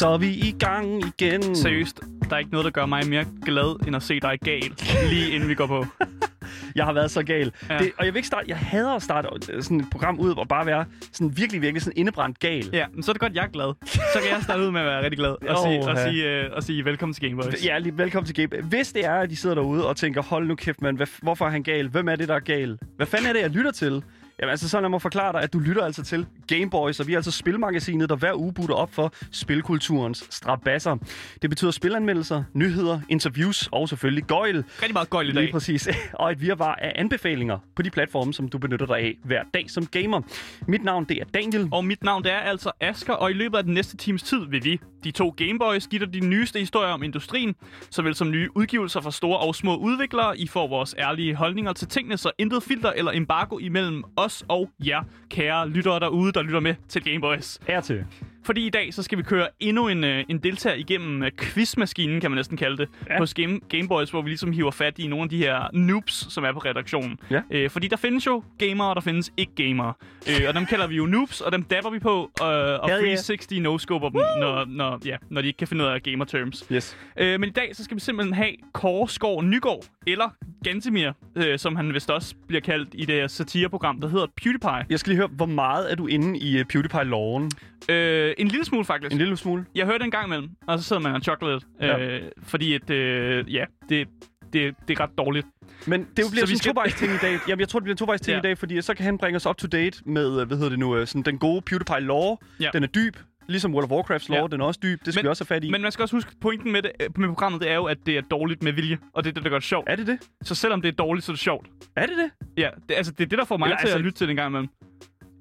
Så er vi i gang igen. Seriøst, der er ikke noget, der gør mig mere glad, end at se dig gal, lige inden vi går på. Jeg har været så gal. Ja. Det, og jeg vil ikke starte, jeg hader at starte øh, sådan et program ud og bare være sådan virkelig, virkelig sådan indebrændt gal. Ja, men så er det godt, jeg er glad. Så kan jeg starte ud med at være rigtig glad og, sige, og, sige, øh, og sige velkommen til Gameboys. Ja, lige velkommen til Game. Hvis det er, at de sidder derude og tænker, hold nu kæft, mand, hvad, hvorfor er han gal? Hvem er det, der er gal? Hvad fanden er det, jeg lytter til? Jamen altså, så lad mig forklare dig, at du lytter altså til Gameboys, og vi er altså spilmagasinet, der hver uge butter op for spilkulturens strabasser. Det betyder spilanmeldelser, nyheder, interviews og selvfølgelig gøjl. Rigtig meget gøjl i Lige dag. præcis. Og et virvar af anbefalinger på de platforme, som du benytter dig af hver dag som gamer. Mit navn, det er Daniel. Og mit navn det er altså Asker, og i løbet af den næste times tid vil vi, de to Gameboys, give dig de nyeste historier om industrien, såvel som nye udgivelser fra store og små udviklere. I får vores ærlige holdninger til tingene, så intet filter eller embargo imellem os og jer, kære lyttere derude, der lytter med til Gameboys. Hertil. Fordi i dag, så skal vi køre endnu en, øh, en deltager igennem øh, quizmaskinen, kan man næsten kalde det, Ja. hos Game, Gameboys, hvor vi ligesom hiver fat i nogle af de her noobs, som er på redaktionen. Ja. Øh, fordi der findes jo gamere, og der findes ikke gamere. Øh, og dem kalder vi jo noobs, og dem dapper vi på, øh, og Hell yeah. 360 no-scoper dem, når, når, ja, når de ikke kan finde ud af gamer terms. Yes. Øh, men i dag, så skal vi simpelthen have Kåre Skov Nygaard, eller Gantemir, øh, som han vist også bliver kaldt i det her satireprogram, der hedder PewDiePie. Jeg skal lige høre, hvor meget er du inde i uh, PewDiePie-loven? Øh, en lille smule, faktisk. En lille smule. Jeg hørte en gang imellem, og så sidder man og chokler lidt. Ja. Øh, fordi at, øh, ja, det, det, det er ret dårligt. Men det bliver Så sådan en skal- tovejs ting i dag. Jamen, jeg tror, det bliver en tovejs ting Ja. i dag, fordi så kan han bringe os up to date med, øh, hvad hedder det nu, øh, sådan den gode PewDiePie-lore. Ja. Den er dyb, ligesom World of Warcrafts lore, Ja. den er også dyb. Det skal Men- vi også have fat i. Men man skal også huske, pointen med, det, øh, med programmet, det er jo, at det er dårligt med vilje. Og det er det, der gør det sjovt. Er det det? Så selvom det er dårligt, så er det sjovt. Er det det? Ja, det, altså, det er det, der får mig Eller til altså- at lytte til det en gang imellem.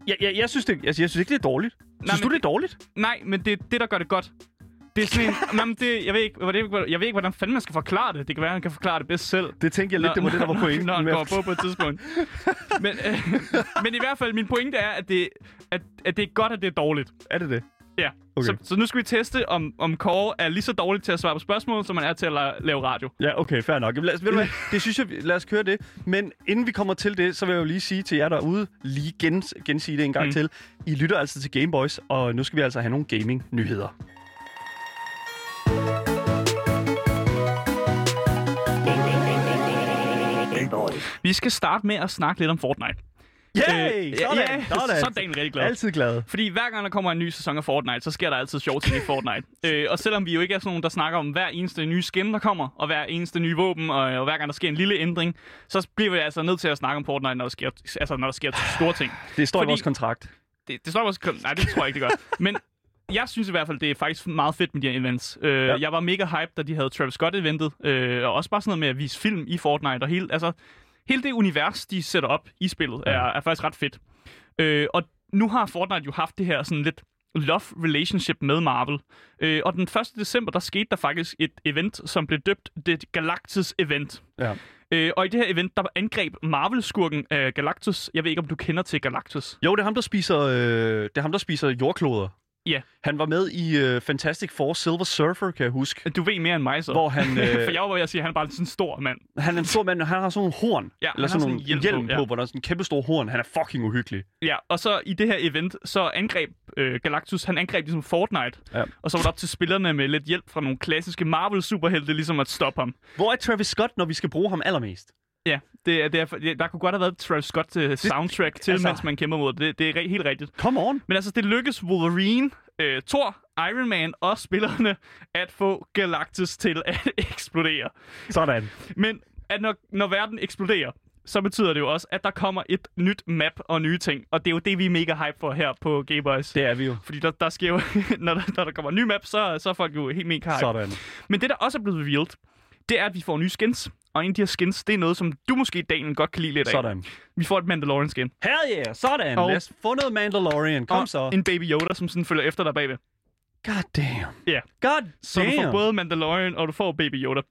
Ja, ja, jeg, synes det, altså, jeg synes ikke, det er dårligt. Synes men du, det er dårligt? Nej, men det er det, der gør det godt. Det er sådan en... nej, men det, jeg, ved ikke, jeg, ikke, jeg ved ikke, hvordan fanden man skal forklare det. Det kan være, han kan forklare det bedst selv. Det tænker jeg lidt, det var det, der var pointen. Når han med- går på på et tidspunkt. men, øh, men i hvert fald, min pointe er, at det, at, at det er godt, at det er dårligt. Er det det? Ja. Okay. Så, så nu skal vi teste, om, om Kåre er lige så dårlig til at svare på spørgsmål, som man er til at la- lave radio. Ja, okay, fair nok. Jamen, lad os, ved du hvad, det synes jeg, lad os køre det. Men inden vi kommer til det, så vil jeg jo lige sige til jer derude, lige gen, gensige det en gang. Mm. til. I lytter altså til Gameboys, og nu skal vi altså have nogle gaming-nyheder. Vi skal starte med at snakke lidt om Fortnite. Yay! Øh, sådan, ja, sådan. så er rigtig glad. Altid glad. Fordi hver gang der kommer en ny sæson af Fortnite, så sker der altid sjove ting i Fortnite. øh, og selvom vi jo ikke er sådan nogen, der snakker om hver eneste nye skin, der kommer, og hver eneste nye våben, og, og hver gang der sker en lille ændring, så bliver vi altså nødt til at snakke om Fortnite, når der sker, altså, når der sker store ting. Det står Fordi- i vores kontrakt. Det, det står også... Nej, det tror jeg ikke, det gør. Men jeg synes i hvert fald, det er faktisk meget fedt med de her events. Øh, Ja. ja. Jeg var mega hype, da de havde Travis Scott-eventet, øh, og også bare sådan noget med at vise film i Fortnite, og hele, altså, hele det univers, de sætter op i spillet, Ja. er, er faktisk ret fedt. Øh, og nu har Fortnite jo haft det her sådan lidt love relationship med Marvel. Øh, og den 1. december, der skete der faktisk et event, som blev døbt The Galactus Event. Ja. Øh, og i det her event, der angreb Marvel-skurken af Galactus. Jeg ved ikke, om du kender til Galactus. Jo, det er ham, der spiser, øh, det er ham, der spiser jordkloder. Ja. Han var med i uh, Fantastic Four Silver Surfer, kan jeg huske. Du ved mere end mig så. Hvor han, øh, For jeg var ved at sige, at han er bare sådan en stor mand. han er en stor mand, han har sådan nogle horn. Ja, eller sådan sådan en hjelm hjelm på, på, ja. hvor der er sådan en kæmpe stor horn. Han er fucking uhyggelig. Ja, og så i det her event, så angreb øh, Galactus, han angreb ligesom Fortnite. Ja. Og så var det op til spillerne med lidt hjælp fra nogle klassiske Marvel-superhelte, ligesom at stoppe ham. Hvor er Travis Scott, når vi skal bruge ham allermest? Ja, det det er, det, der kunne godt have været et Travis Scott til soundtrack til, altså- mens man kæmper mod det. Det, det er helt rigtigt. Come on. Men altså, det lykkedes Wolverine, øh, Thor, Iron Man og spillerne at få Galactus til at eksplodere. Sådan. Men at når, når verden eksploderer, så betyder det jo også, at der kommer et nyt map og nye ting. Og det er jo det, vi er mega hype for her på Gameboys. Det er vi jo. Fordi der, der sker jo, når der, når der kommer en ny map, så, så er folk jo helt mega hype. Sådan. Men det, der også er blevet revealed, det er, at vi får nye skins. Og en af de her skins, det er noget, som du måske, Daniel, godt kan lide lidt af. Sådan. Vi får et Mandalorian skin. Hell yeah, sådan. Og- Lad os få noget Mandalorian. Kom og så. en Baby Yoda, som sådan følger efter dig bagved. God damn. Ja. God Så du får damn. både Mandalorian, og du får Baby Yoda.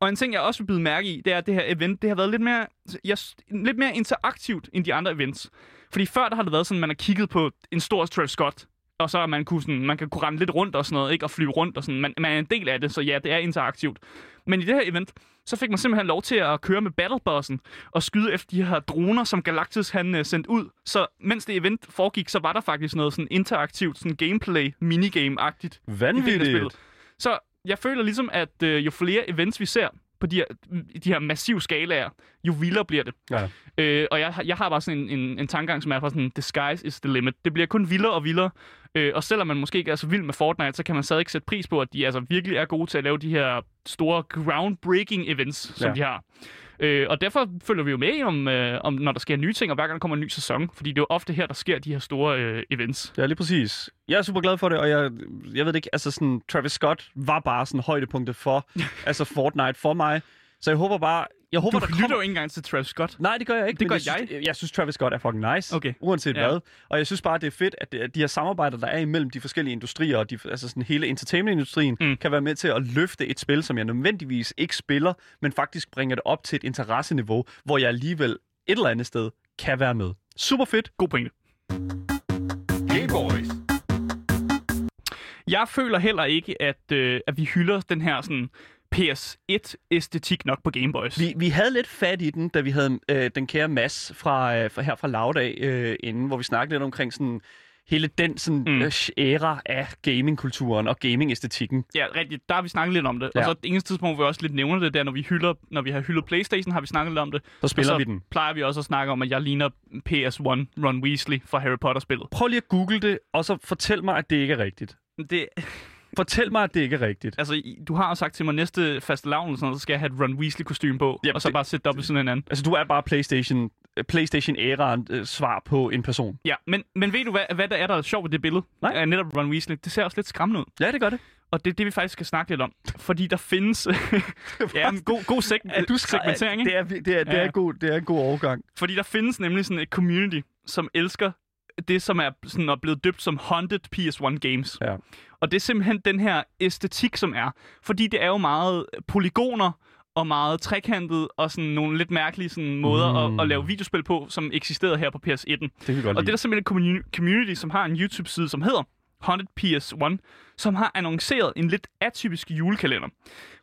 Og en ting, jeg også vil byde mærke i, det er, at det her event, det har været lidt mere, jeg, lidt mere interaktivt end de andre events. Fordi før, der har det været sådan, at man har kigget på en stor Travis Scott og så man kunne sådan, man kan kunne rende lidt rundt og sådan noget, ikke? Og flyve rundt og sådan. Man, man er en del af det, så ja, det er interaktivt. Men i det her event, så fik man simpelthen lov til at køre med battlebossen og skyde efter de her droner, som Galactus han uh, sendte ud. Så mens det event foregik, så var der faktisk noget sådan interaktivt, sådan gameplay, minigame-agtigt. Vanvittigt. Så jeg føler ligesom, at øh, jo flere events vi ser på de her, de her massive skalaer, jo vildere bliver det. Ja. Øh, og jeg, jeg har bare sådan en, en, en tankegang, som er fra sådan, the skies is the limit. Det bliver kun vildere og vildere. Øh, og selvom man måske ikke er så vild med Fortnite, så kan man stadig sætte pris på, at de altså virkelig er gode til at lave de her store groundbreaking events, som Ja. de har. Øh, og derfor følger vi jo med om, øh, om, når der sker nye ting, og hver gang der kommer en ny sæson. Fordi det er jo ofte her, der sker de her store øh, events. Ja, lige præcis. Jeg er super glad for det, og jeg, jeg ved ikke, altså sådan, Travis Scott var bare sådan højdepunktet for, altså Fortnite for mig. Så jeg håber bare, jeg håber, Du der lytter kommer... jo ikke engang til Travis Scott. Nej, det gør jeg ikke. Det gør jeg. Synes, jeg synes, Travis Scott er fucking nice. Okay. Uanset Ja. hvad. Og jeg synes bare, det er fedt, at det- at de her samarbejder, der er imellem de forskellige industrier, og de, altså sådan hele entertainment-industrien, mm. kan være med til at løfte et spil, som jeg nødvendigvis ikke spiller, men faktisk bringer det op til et interesseniveau, hvor jeg alligevel et eller andet sted kan være med. Super fedt. God pointe. Hey boys. Jeg føler heller ikke, at, øh, at vi hylder den her sådan PS1-æstetik nok på Game Boys. Vi, vi havde lidt fat i den, da vi havde øh, den kære Mads fra, øh, fra her fra Lavdag øh, inden, hvor vi snakkede lidt omkring sådan hele den sådan Mm. øh, æra af gamingkulturen og gamingæstetikken. Ja, rigtigt. Der har vi snakket lidt om det. Ja. Og så det eneste tidspunkt, hvor vi også lidt nævner det, der når vi hylder, når vi har hyldet Playstation, har vi snakket lidt om det. Så spiller og vi så den. plejer vi også at snakke om, at jeg ligner PS1 Ron Weasley fra Harry Potter-spillet. Prøv lige at google det, og så fortæl mig, at det ikke er rigtigt. Det, Fortæl mig, at det ikke er rigtigt. altså, du har jo sagt til mig, næste faste lavn, så skal jeg have et Ron Weasley-kostyme på, Ja, og så det- bare sætte dobbelt sådan en anden. Altså, du er bare PlayStation, øh, PlayStation-æraen øh, svar på en person. Ja, men, men ved du, hvad, hvad der er, der er sjovt ved det billede? Nej. Af netop Ron Weasley. Det ser også lidt skræmmende ud. Ja, det gør det. Og det er det, vi faktisk skal snakke lidt om. Fordi der findes... ja, en god, god seg- Er du segmentering, ikke? det er, det er, det Ja. er, god, det er en god overgang. Fordi der findes nemlig sådan et community, som elsker det, som er sådan er blevet døbt som Haunted PS1 Games. Ja. Og det er simpelthen den her æstetik, som er. Fordi det er jo meget polygoner og meget trekantet og sådan nogle lidt mærkelige sådan, måder mm. Mm. at, at lave videospil på, som eksisterede her på PS1'en. Det Og det er lide. der simpelthen en communi- community, som har en YouTube-side, som hedder Haunted PS1, som har annonceret en lidt atypisk julekalender.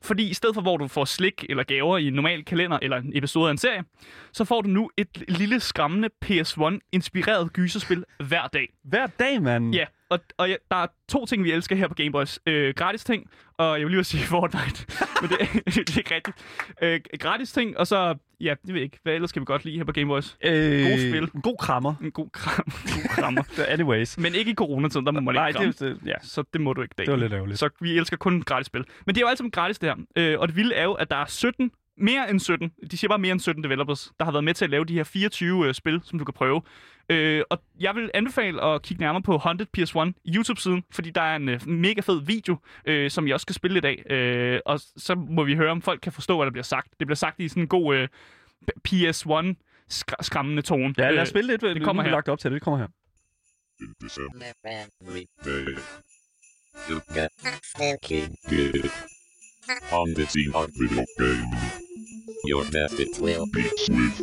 Fordi i stedet for, hvor du får slik eller gaver i en normal kalender eller en episode af en serie, så får du nu et lille skræmmende PS1-inspireret gyserspil hver dag. Hver dag, mand. Ja, og, og ja, der er to ting, vi elsker her på Gameboys. Øh, gratis ting, og jeg vil lige sige Fortnite, men det, det er ikke rigtigt. Øh, gratis ting, og så, ja, det ved jeg ikke, hvad ellers skal vi godt lide her på Gameboys? Øh, God spil. En god krammer. En god kram, god krammer. Anyways. Men ikke i coronatiden, der må man Nej, ikke kramme. det, det, ja, Så det må du ikke, det var Daniel. lidt ærgerligt. Så vi elsker kun gratis spil. Men det er jo altid gratis, det her. Øh, og det vilde er jo, at der er 17, mere end 17, de siger bare mere end 17 developers, der har været med til at lave de her 24 øh, spil, som du kan prøve. Øh, og jeg vil anbefale at kigge nærmere på Haunted PS1 YouTube-siden, fordi der er en øh, mega fed video, øh, som jeg også skal spille lidt af. Øh, og så må vi høre, om folk kan forstå, hvad der bliver sagt. Det bliver sagt i sådan en god øh, PS1-skræmmende tone. Ja, lad Øh, os spille lidt. Det kommer nu har vi her. lagt op til det. Det kommer her. December you get thinking Good. On the scene of video game. Your it will beats with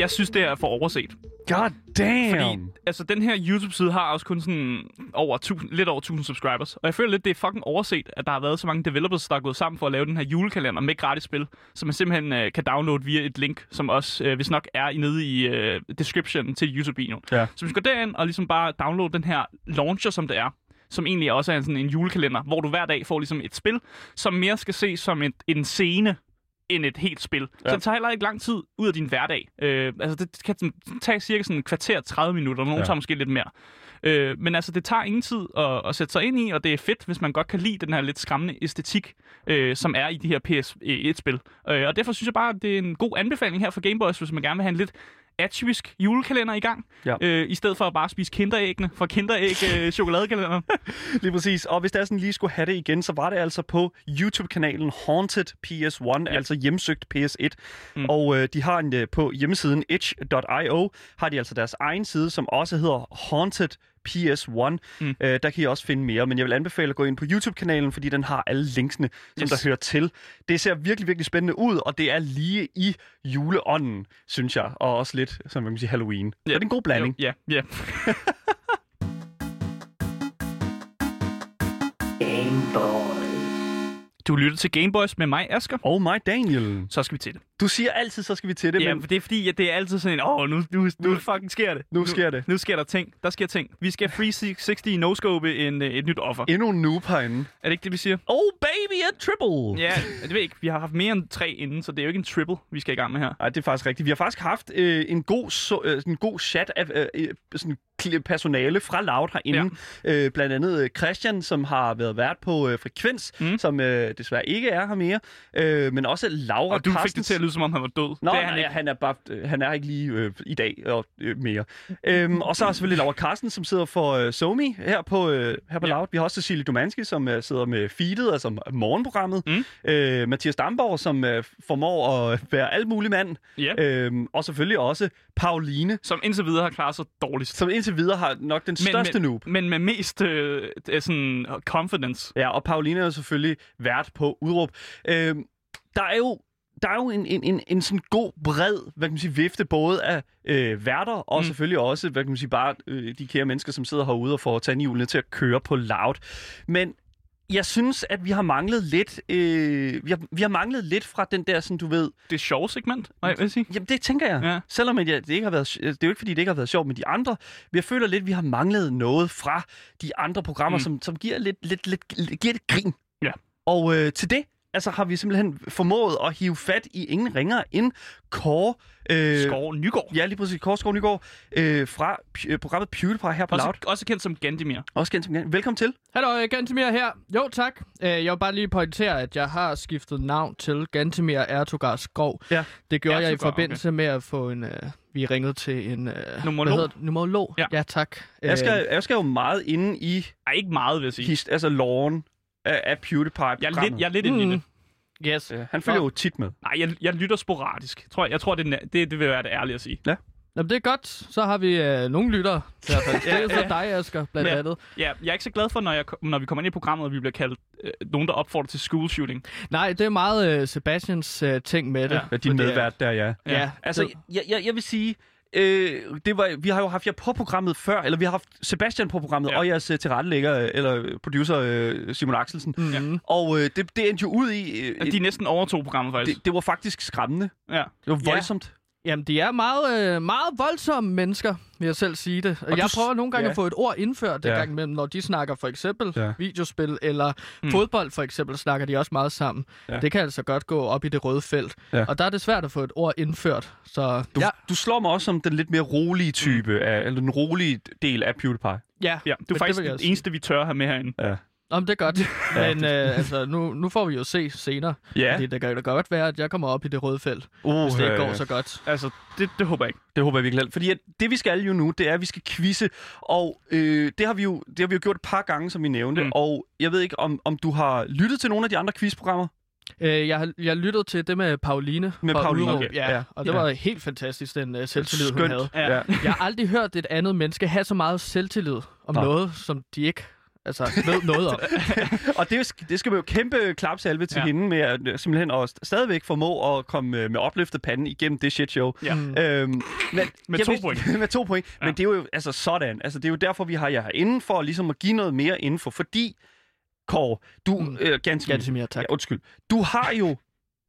Jeg synes, det er for overset. God damn! Fordi altså, den her YouTube-side har også kun sådan over 1000, lidt over 1000 subscribers. Og jeg føler lidt, det er fucking overset, at der har været så mange developers, der er gået sammen for at lave den her julekalender med gratis spil, som man simpelthen øh, kan downloade via et link, som også øh, hvis nok er nede i øh, description til YouTube-videoen. Ja. Så hvis du går derind og ligesom bare download den her launcher, som det er, som egentlig også er sådan en julekalender, hvor du hver dag får ligesom et spil, som mere skal ses som et, en scene end et helt spil. Ja. Så det tager heller ikke lang tid ud af din hverdag. Øh, altså det kan tage cirka sådan en kvarter, 30 minutter, nogle ja. Ja. tager måske lidt mere. Øh, men altså, det tager ingen tid at, at sætte sig ind i, og det er fedt, hvis man godt kan lide den her lidt skræmmende æstetik, øh, som er i de her PS1-spil. Øh, og derfor synes jeg bare, at det er en god anbefaling her for Gameboys, hvis man gerne vil have en lidt atypisk julekalender i gang, Ja. øh, i stedet for at bare spise kinderæggene fra kinderæg øh. Lige præcis. Og hvis der sådan lige skulle have det igen, så var det altså på YouTube-kanalen Haunted PS1, ja. altså hjemsøgt PS1. Mm. Og øh, de har en, øh, på hjemmesiden itch.io, har de altså deres egen side, som også hedder Haunted PS1. Mm. Øh, der kan I også finde mere, men jeg vil anbefale at gå ind på YouTube-kanalen, fordi den har alle linksene, som Yes. der hører til. Det ser virkelig, virkelig spændende ud, og det er lige i juleånden, synes jeg. Og også lidt, som man kan sige, Halloween. Ja. Så det er en god blanding. Ja, ja. Du lytter til Gameboys med mig, Asker. Oh my Daniel. Så skal vi til det. Du siger altid, så skal vi til det, Ja, men det er fordi, at det er altid sådan en, åh, nu, nu, nu fucking sker det. Nu sker det. Nu sker der ting. Der sker ting. Vi skal 360 no-scope en, øh, et nyt offer. endnu en noob herinde. Er det ikke det, vi siger? Oh baby, a triple! Ja, det ved jeg ikke. Vi har haft mere end tre inden, så det er jo ikke en triple, vi skal i gang med her. Nej, det er faktisk rigtigt. Vi har faktisk haft øh, en, god, så, øh, en god chat af øh, øh, sådan personale fra Loud herinde. Ja. Øh, blandt andet øh, Christian, som har været vært på øh, Frekvens, mm. Som øh, desværre ikke er her mere. Øh, men også Laura Og du fik det Carstens. til at lyde, som om han var død. Nå, det er nej, han ikke. han er, bare, øh, han er ikke lige øh, i dag og øh, mere. øhm, og så er selvfølgelig Laura Carsten, som sidder for øh, Somi her på, øh, her på Ja. Loud. Vi har også Cecilie Domanski, som øh, sidder med feedet, altså morgenprogrammet. Mm. Øh, Mathias Damborg, som øh, formår at være alt mulig mand. Ja. Øhm, og selvfølgelig også Pauline, Som indtil videre har klaret sig dårligst. som indtil videre har nok den største men, noob. Men med mest øh, øh, sådan confidence. Ja, og Pauline er jo selvfølgelig vært på udråb. Øhm, der er jo der er jo en, en, en, en sådan god, bred, hvad kan man sige, vifte både af øh, værter, og. Mm. selvfølgelig også, hvad kan man sige, bare øh, de kære mennesker, som sidder herude og får tandhjulene til at køre på loud. Men jeg synes, at vi har manglet lidt, øh, vi, har, vi har manglet lidt fra den der, sådan du ved, Det sjove segment, nej, hvad sige? Jamen, det tænker jeg. Ja. Selvom at jeg, det, ikke har været, det er jo ikke, fordi det ikke har været sjovt med de andre. Men jeg føler lidt, at vi har manglet noget fra de andre programmer, mm. Som, som giver lidt, lidt, lidt, giver lidt grin. Ja. Og øh, til det, altså har vi simpelthen formået at hive fat i ingen ringer end Kåre... Øh, Skov Nygaard. Ja, lige præcis. Kåre Skov Nygaard øh, fra p- øh, programmet PewDiePie her på Loud. Også, også kendt som Gandimir. Også kendt som Velkommen til. Hallo, Gantemir her. Jo, tak. Øh, Jeg vil bare lige pointere, at jeg har skiftet navn til Gantemir Ertogar Skov. Ja. Det gjorde jeg i forbindelse okay. med at få en... Uh, vi ringede til en... Uh, Numerolog. Hvad hedder det? Numerolog. Ja. ja tak. Jeg skal, jeg skal jo meget inde i Ej, ikke meget, vil jeg sige. hist, altså loven af, af PewDiePie-programmet. Jeg er lidt, jeg er lidt inde i det. Mm. Yes. Ja, han følger jo tit med. Nej, jeg, jeg lytter sporadisk. Tror jeg, jeg tror, det, det, det vil være det ærlige at sige. Jamen, det er godt. Så har vi uh, nogle lyttere. I hvert fald. Det er så ja. dig, Asger, blandt Ja. andet. Ja, jeg er ikke så glad for, når, jeg, når vi kommer ind i programmet, og vi bliver kaldt øh, nogen, der opfordrer til school shooting. Nej, det er meget uh, Sebastians uh, ting med det. Ja. Ja, din det er- medvært der, ja. Ja, Altså, det- jeg, jeg, jeg vil sige, øh, det var, vi har jo haft jer på programmet før, eller vi har haft Sebastian på programmet, ja. Og jeres uh, tilrettelægger, øh, eller producer uh, Simon Axelsen. Mm. Mhm. Og øh, det, det endte jo ud i... Øh, De næsten overtog programmet, faktisk. det, det var faktisk skræmmende. Ja. Det var Ja. Jamen, de er meget, øh, meget voldsomme mennesker, vil jeg selv sige det. Og jeg du prøver nogle gange ja. at få et ord indført det Ja. gang imellem, når de snakker for eksempel Ja. videospil eller Mm. fodbold for eksempel, snakker de også meget sammen. Ja. Det kan altså godt gå op i det røde felt. Ja. Og der er det svært at få et ord indført. Så Du, ja, du slår mig også som den lidt mere rolige type, mm. af, eller den rolige del af PewDiePie. ja. Ja, du er faktisk det sige. eneste, vi tør have med herinde. Ja. Om det er godt. Men øh, altså, nu, nu får vi jo se senere. Ja. Fordi det kan da godt være, at jeg kommer op i det røde felt, Uh, hvis det ikke går så godt. Altså, det, det håber jeg ikke. Det håber jeg virkelig. Fordi at det vi skal jo nu, det er, at vi skal quizze. Og øh, det, har vi jo, det har vi jo gjort et par gange, som vi nævnte. Mm. Og jeg ved ikke, om, om du har lyttet til nogle af de andre quizprogrammer? Øh, jeg, har- jeg lyttede til det med Pauline. Med Pauline, okay. Ja, Ja. og det Ja. var helt fantastisk, den uh, selvtillid, hun havde. Ja. Ja. Jeg har aldrig hørt et andet menneske have så meget selvtillid om. Nå. noget, som de ikke altså, ved noget om. Og det, er det skal vi jo kæmpe klapsalve til ja. Hende med at øh, simpelthen at st- stadigvæk formå at komme øh, med opløftet panden igennem det shit show. Ja. Mm. Øhm, men, Med to point. med to point. Ja. Men det er jo altså sådan. Altså, det er jo derfor, vi har jer herinde, for ligesom at give noget mere info. Fordi, Kåre, du... Mm. Øh, ganske, Ganske tak. Ja, undskyld. Du har jo...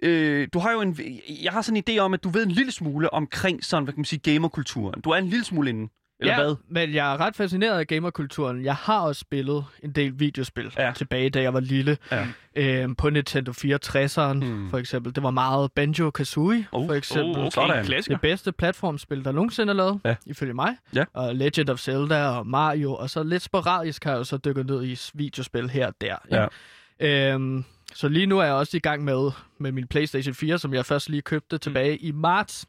Øh, du har jo en... Jeg har sådan en idé om, at du ved en lille smule omkring sådan, hvad kan man sige, gamerkulturen. Du er en lille smule inde. Eller ja, hvad? men jeg er ret fascineret af gamerkulturen. Jeg har også spillet en del videospil Ja. ja. tilbage, da jeg var lille. Ja. Øhm, på Nintendo 64'eren, Hmm. hmm. for eksempel. Det var meget Banjo-Kazooie, Oh, for eksempel. Oh, okay, klassiker. Det bedste platformspil, der nogensinde er lavet, Ja. ja. ifølge mig. Ja. Og Legend of Zelda og Mario, og så lidt sporadisk har jeg jo så dykket ned i videospil her og der. Ja. Øhm, så lige nu er jeg også i gang med, med min PlayStation 4, som jeg først lige købte tilbage i marts.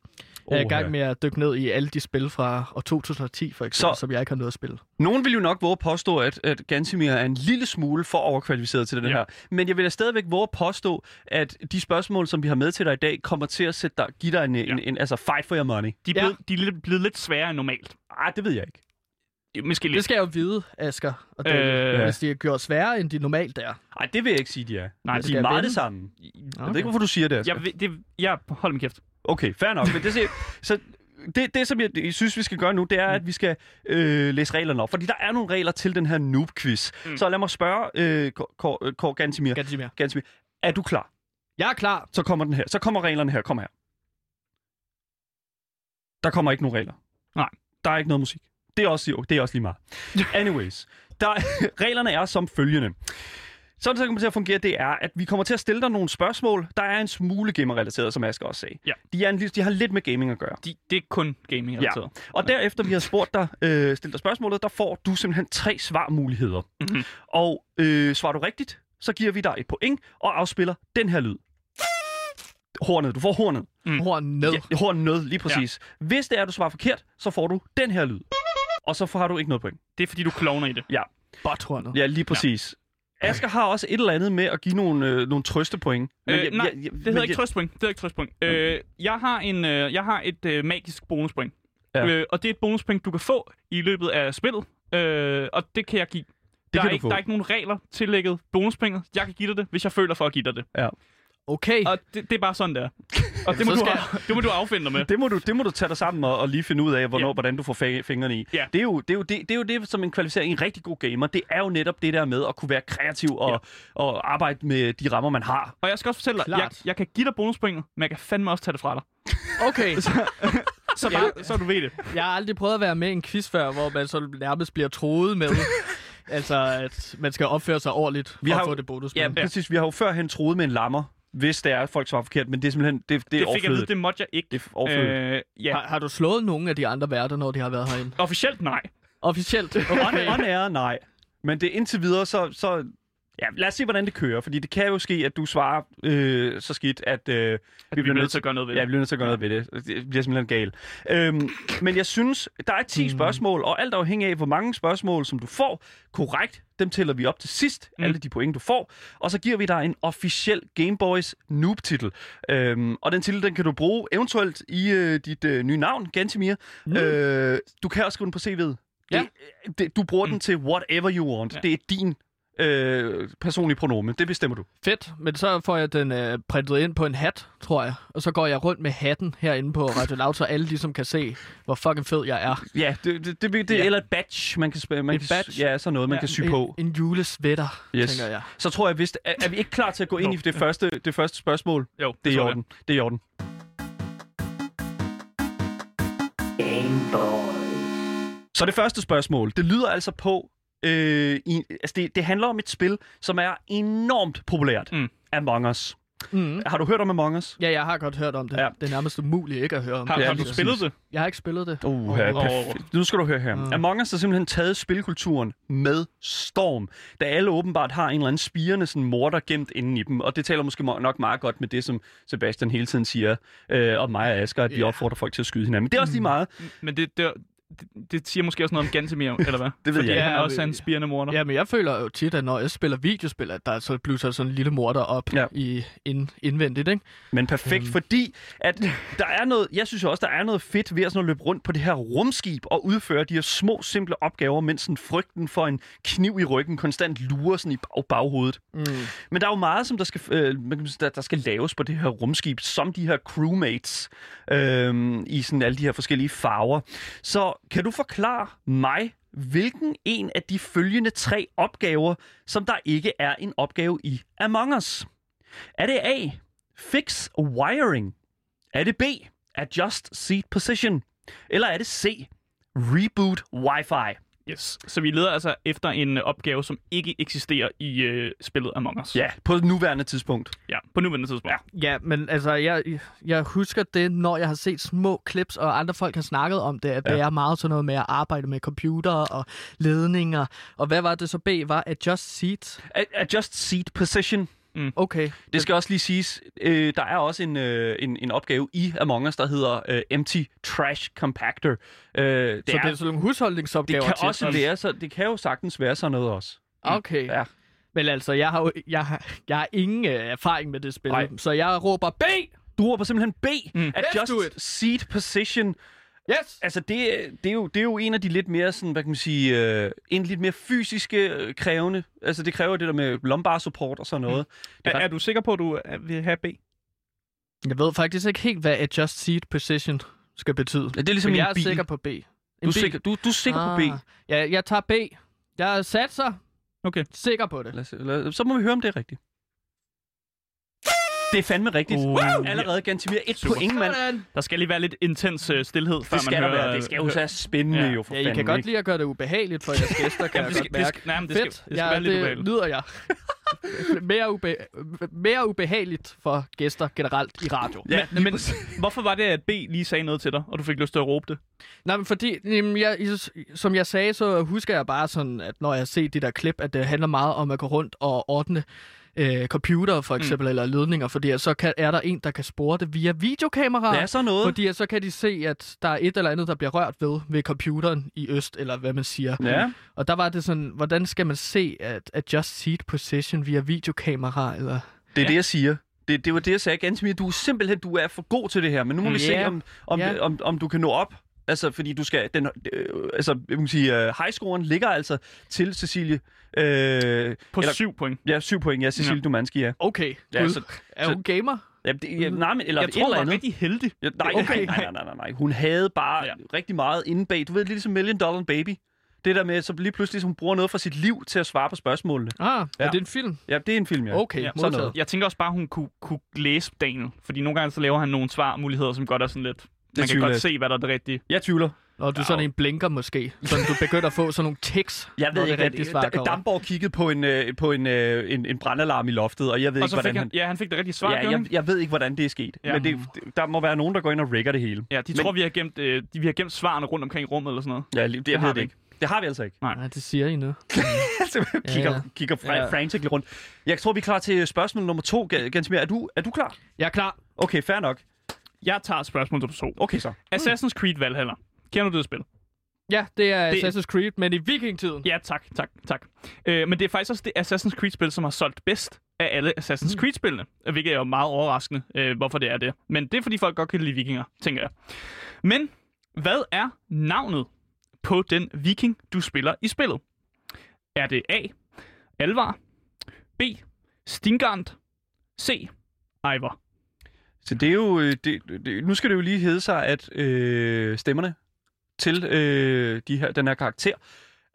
Jeg er i gang med at dykke ned i alle de spil fra år 2010, for eksempel, Så- som jeg ikke har nået at spille. Nogen vil jo nok våge at påstå, at, at Gansimir er en lille smule for overkvalificeret til den Ja. her. Men jeg vil da stadigvæk våge at påstå, at de spørgsmål, som vi har med til dig i dag, kommer til at sætte dig, give dig en, en, en, altså fight for your money. De er Ja. blevet, de er lidt- blevet lidt sværere end normalt. Ej, det ved jeg ikke. Måske Det lidt. skal jeg jo vide, Asger. Og det, Øh. hvis de er gjort sværere, end de normalt er. Nej, det vil jeg ikke sige, de er. Nej, det de er meget vende. det samme. Jeg ved Okay. ikke, hvorfor du siger det, Asger. Jeg, det, jeg hold min kæft. Okay, fair nok. Men det, siger- så det, det, som jeg, jeg synes, vi skal gøre nu, det er, at vi skal øh, læse reglerne op. Fordi der er nogle regler til den her noob-quiz. Mm. Så lad mig spørge, øh, Kåre- Kåre Gantimir, Gansimir. Gantimir, er du klar? Jeg er klar. Så kommer den her. Så kommer reglerne her. Kom her. Der kommer ikke nogen regler. Nej. Der er ikke noget musik. Det er også, jo, det er også lige meget. Anyways, der, reglerne er som følgende. Sådan det kommer til at fungere, det er, at vi kommer til at stille dig nogle spørgsmål, der er en smule gamer-relateret, som Asger også sagde. Ja. De, er en, de har lidt med gaming at gøre. De, det er kun gaming Ja. Og derefter vi har spurgt dig, øh, stillet dig spørgsmålet, der får du simpelthen tre svarmuligheder. Mhm. Og øh, svarer du rigtigt, så giver vi dig et point og afspiller den her lyd. Hornet. Du får hornet. Mm. Horn ned. Ja, hornet, lige præcis. Ja. Hvis det er, at du svarer forkert, så får du den her lyd. Og så har du ikke noget point. Det er fordi, du klovner i det. Botthornet. Ja, lige præcis. Ja. Asger har også et eller andet med at give nogle, øh, nogle trøstepoint. Øh, jeg- nej, jeg- jeg- Det men hedder ikke jeg- trøstpoint. Det hedder ikke trøstpoint. Øh, jeg har en, øh, jeg har et øh, magisk bonuspoint. Ja. Øh, og det er et bonuspoint, du kan få i løbet af spillet. Øh, og det kan jeg give. der, kan er du ikke, få. der er ikke nogen regler tillægget bonuspointet. Jeg kan give dig det, hvis jeg føler for at give dig det. Okay. Og det, det er bare sådan, der. Og det må, du, skal af- det må du affinde dig med. Det må, du, det må du tage dig sammen og, og lige finde ud af, hvornår, Ja. hvordan du får fingrene i. Ja. Det, er jo, det, er jo det, det er jo det, som en kvalificering en rigtig god gamer. Det er jo netop det der med at kunne være kreativ og, Ja. og arbejde med de rammer, man har. Og jeg skal også fortælle dig, jeg, Klart. jeg kan give dig bonuspointet, men jeg kan fandme også tage det fra dig. Okay. Så, bare, så du ved det. Jeg har aldrig prøvet at være med i en quiz før, hvor man så nærmest bliver troet med, altså at man skal opføre sig ordentligt for Vi har at jo- få det bonus. Ja, præcis. Vi har jo førhen troet med en lammer, hvis det er, at folk svarer forkert, men det er simpelthen det, det er Det fik jeg vide, det måtte jeg ikke. Det er. Øh, ja. Har, har du slået nogen af de andre værter, når de har været herinde? Officielt nej. Officielt? On, Okay. on air, nej. Men det indtil videre, så, så... Ja, lad os se, hvordan det kører. Fordi det kan jo ske, at du svarer øh, så skidt, at... Øh, Vi bliver nødt til at gøre noget ved Ja, det. vi bliver nødt til at gøre noget ved det. Det bliver simpelthen galt. Øhm, men jeg synes, der er 10 mm. spørgsmål, og alt afhængig af, hvor mange spørgsmål, som du får korrekt, dem tæller vi op til sidst, mm. alle de point, du får. Og så giver vi dig en officiel Game Boys Noob-titel. Øhm, og den titel, den kan du bruge eventuelt i øh, dit øh, nye navn, Gantimir. Mm. Øh, du kan også skrive den på CV'et. Ja. Det, det, du bruger mm. den til whatever you want. Ja. Ja. Det er din øh, personlige pronomen. Det bestemmer du. Fedt, men så får jeg den øh, printet ind på en hat, tror jeg. Og så går jeg rundt med hatten herinde på Radio Loud, så alle ligesom kan se, hvor fucking fed jeg er. Ja, det, det, det, det Ja. eller et badge, man kan, man Et kan badge? Ja, sådan noget, man Ja. kan sy en, på. En julesvætter, Yes. tænker jeg. Så tror jeg vist, er, er vi ikke klar til at gå ind i det første, det første spørgsmål? Jo, Det er i tror jeg. orden. Det er i orden. Så det første spørgsmål, det lyder altså på, øh, i, altså det, det handler om et spil, som er enormt populært. Mm. Among Us. Mm. Har du hørt om Among Us? Ja, jeg har godt hørt om det. Ja. Ja. Det er nærmest umuligt ikke at høre om Har, det. har du spillet det? Jeg har ikke spillet det. Uh, perfekt. Nu skal du høre her. Mm. Among Us har simpelthen taget spilkulturen med storm, da alle åbenbart har en eller anden spirende sådan morder gemt inden i dem, og det taler måske må- nok meget godt med det, som Sebastian hele tiden siger øh, om mig og Asger, at vi Ja. opfordrer folk til at skyde hinanden. Men det er også lige meget. Men det, det, det, det siger måske også noget om Gantemir, eller hvad? ved Fordi jeg ikke. han Ja, også er en spirende morder. Ja, men jeg føler jo tit, at når jeg spiller videospil, at der så blusser sådan en lille morder op Ja. i ind, indvendigt, ikke? Men perfekt, Øhm. fordi at der er noget, jeg synes jo også, der er noget fedt ved at, sådan at løbe rundt på det her rumskib og udføre de her små, simple opgaver, mens sådan frygten for en kniv i ryggen konstant lurer sådan i bag- baghovedet. Mm. Men der er jo meget, som der skal, øh, man kan sige, der, der skal laves på det her rumskib, som de her crewmates øh, i sådan alle de her forskellige farver. Så kan du forklare mig, hvilken en af de følgende tre opgaver, som der ikke er en opgave i Among Us? Er det A. Fix wiring? Er det B. Adjust seat position? Eller er det C. Reboot wifi? Yes. Så vi leder altså efter en opgave, som ikke eksisterer i øh, spillet Among Us. Ja, på nuværende tidspunkt. ja. På nuværende tidspunkt. Ja. Ja, men altså, jeg, jeg husker det, når jeg har set små clips, og andre folk har snakket om det, at ja. Det er meget sådan noget med at arbejde med computer og ledninger. Og hvad var det så B? Var Adjust Seat? A- Adjust seat position. Okay. Det skal også lige siges, øh, der er også en, øh, en, en opgave i Among Us, der hedder øh, Empty Trash Compactor. Øh, det, så er, det er sådan nogle husholdningsopgaver det kan til også være, så det kan jo sagtens være sådan noget også. Okay. Ja. Men altså, jeg har, jo, jeg har, jeg har ingen øh, erfaring med det spil, Nej. så jeg råber B! Du råber simpelthen B. Mm. Adjust seat position. Yes! Altså, det, det, er jo, det er jo en af de lidt mere, sådan, hvad kan man sige, øh, en lidt mere fysiske øh, krævende. Altså, det kræver det der med lumbar support og sådan noget. Det Er, ret- er du sikker på, at du vil have B? Jeg ved faktisk ikke helt, hvad adjust seat position skal betyde. Ja, det er ligesom Men en jeg er bil. sikker på B. En Du er sikker, du, du er sikker på B. Ah, Ja, jeg tager B. Jeg er satser. Okay. Sikker på det. Lad, os- lad, så må vi høre, om det er rigtigt. Det er fandme rigtigt. Uh, wow. Allerede Gantimir. Et Super. point, mand. Der skal lige være lidt intens øh, stillhed, før Det skal man der hører... være. Det skal jo hører- være spændende, Ja. jo for Ja, I fanden, kan godt ikke? lide at gøre det ubehageligt for jeres gæster, kan Jamen, jeg det godt det mærke. skal, nej, men det skal, Fedt. det skal ja, være lidt det ubehageligt. lyder jeg. mere, ube, mere ubehageligt for gæster generelt i radio. Ja, Men, men hvorfor var det, at B lige sagde noget til dig, og du fik lyst til at råbe det? Nej, men fordi, jamen, jeg, som jeg sagde, så husker jeg bare sådan, at når jeg har set de der klip, at det handler meget om at gå rundt og ordne øh, computer for eksempel, mm. eller ledninger, fordi så kan, er der en, der kan spore det via videokamera. Det er sådan noget. Fordi så kan de se, at der er et eller andet, der bliver rørt ved ved computeren i øst, eller hvad man siger. Ja. Og der var det sådan, hvordan skal man se at adjust seat position via videokamera, eller... Det er Ja. det, jeg siger. Det, det var det, jeg sagde. Gansimir, du er simpelthen du er for god til det her. Men nu må Mm. vi se, Ja. om, om, Ja. det, om, om du kan nå op. Altså, fordi du skal... Den, øh, altså, jeg kan sige, uh, highscoren ligger altså til Cecilie. Øh, På Eller- syv point. ja, syv point. Ja, Cecilie Ja. Dumanski, ja. Okay, Ja, så, er så- hun gamer? ja, det, ja, nej, men, eller Jeg tror, var andet. rigtig heldig. Ja, nej, Okay. nej, nej, nej, nej, nej. Hun havde bare Ja. rigtig meget inde bag. Du ved, lidt ligesom Million Dollar Baby. Det der med, så lige pludselig, så hun bruger noget fra sit liv til at svare på spørgsmålene. Ah, ja. Er det en film? Ja, det er en film, ja. Okay, Ja, sådan noget. Jeg tænker også bare, hun kunne, kunne læse Daniel. Fordi nogle gange så laver han nogle svarmuligheder, som godt er sådan lidt... Man kan godt jeg. se, hvad der er det rigtige. Jeg tvivler. Og du er sådan en blinker måske, så du begynder at få sådan nogle tics, Jeg ved det ikke, at kommer. Damborg kiggede på en, øh, på en, øh, en, en brandalarm i loftet, og jeg ved Og ikke, så hvordan han, han... ja, han fik det rigtige svar, Ja, jeg, jeg ved ikke, hvordan det er sket. Ja. Men det, det- der må være nogen, der går ind og rigger det hele. Ja, de Men- tror, vi har, gemt, øh, de, vi har gemt svarene rundt omkring i rummet eller sådan noget. Ja, det, det jeg har ved vi det ikke. Det har vi altså ikke. Nej, det siger I nu. Altså, kigger, Ja. kigger fra, Ja. frantically rundt. Jeg tror, vi er klar til spørgsmål nummer to, Ga- Gansmir. Er du, er du klar? Jeg er klar. Okay, fair nok. Jeg tager spørgsmål nummer to. Okay så. Assassin's Creed Valhalla. Kender du det spil? Ja, det er Det- Assassin's Creed, men i vikingtiden. Ja, tak, tak, tak. Øh, men det er faktisk også det Assassin's Creed-spil, som har solgt bedst af alle Assassin's Creed-spillene. Hvilket er jo meget overraskende, øh, hvorfor det er det. Men det er, fordi folk godt kan lide vikinger, tænker jeg. Men hvad er navnet på den viking, du spiller i spillet? Er det A. Alvar, B. Stingard, C. Eivor? Så det er jo... øh, Det, det, nu skal det jo lige hedde sig, at øh, stemmerne til øh, de her, den her karakter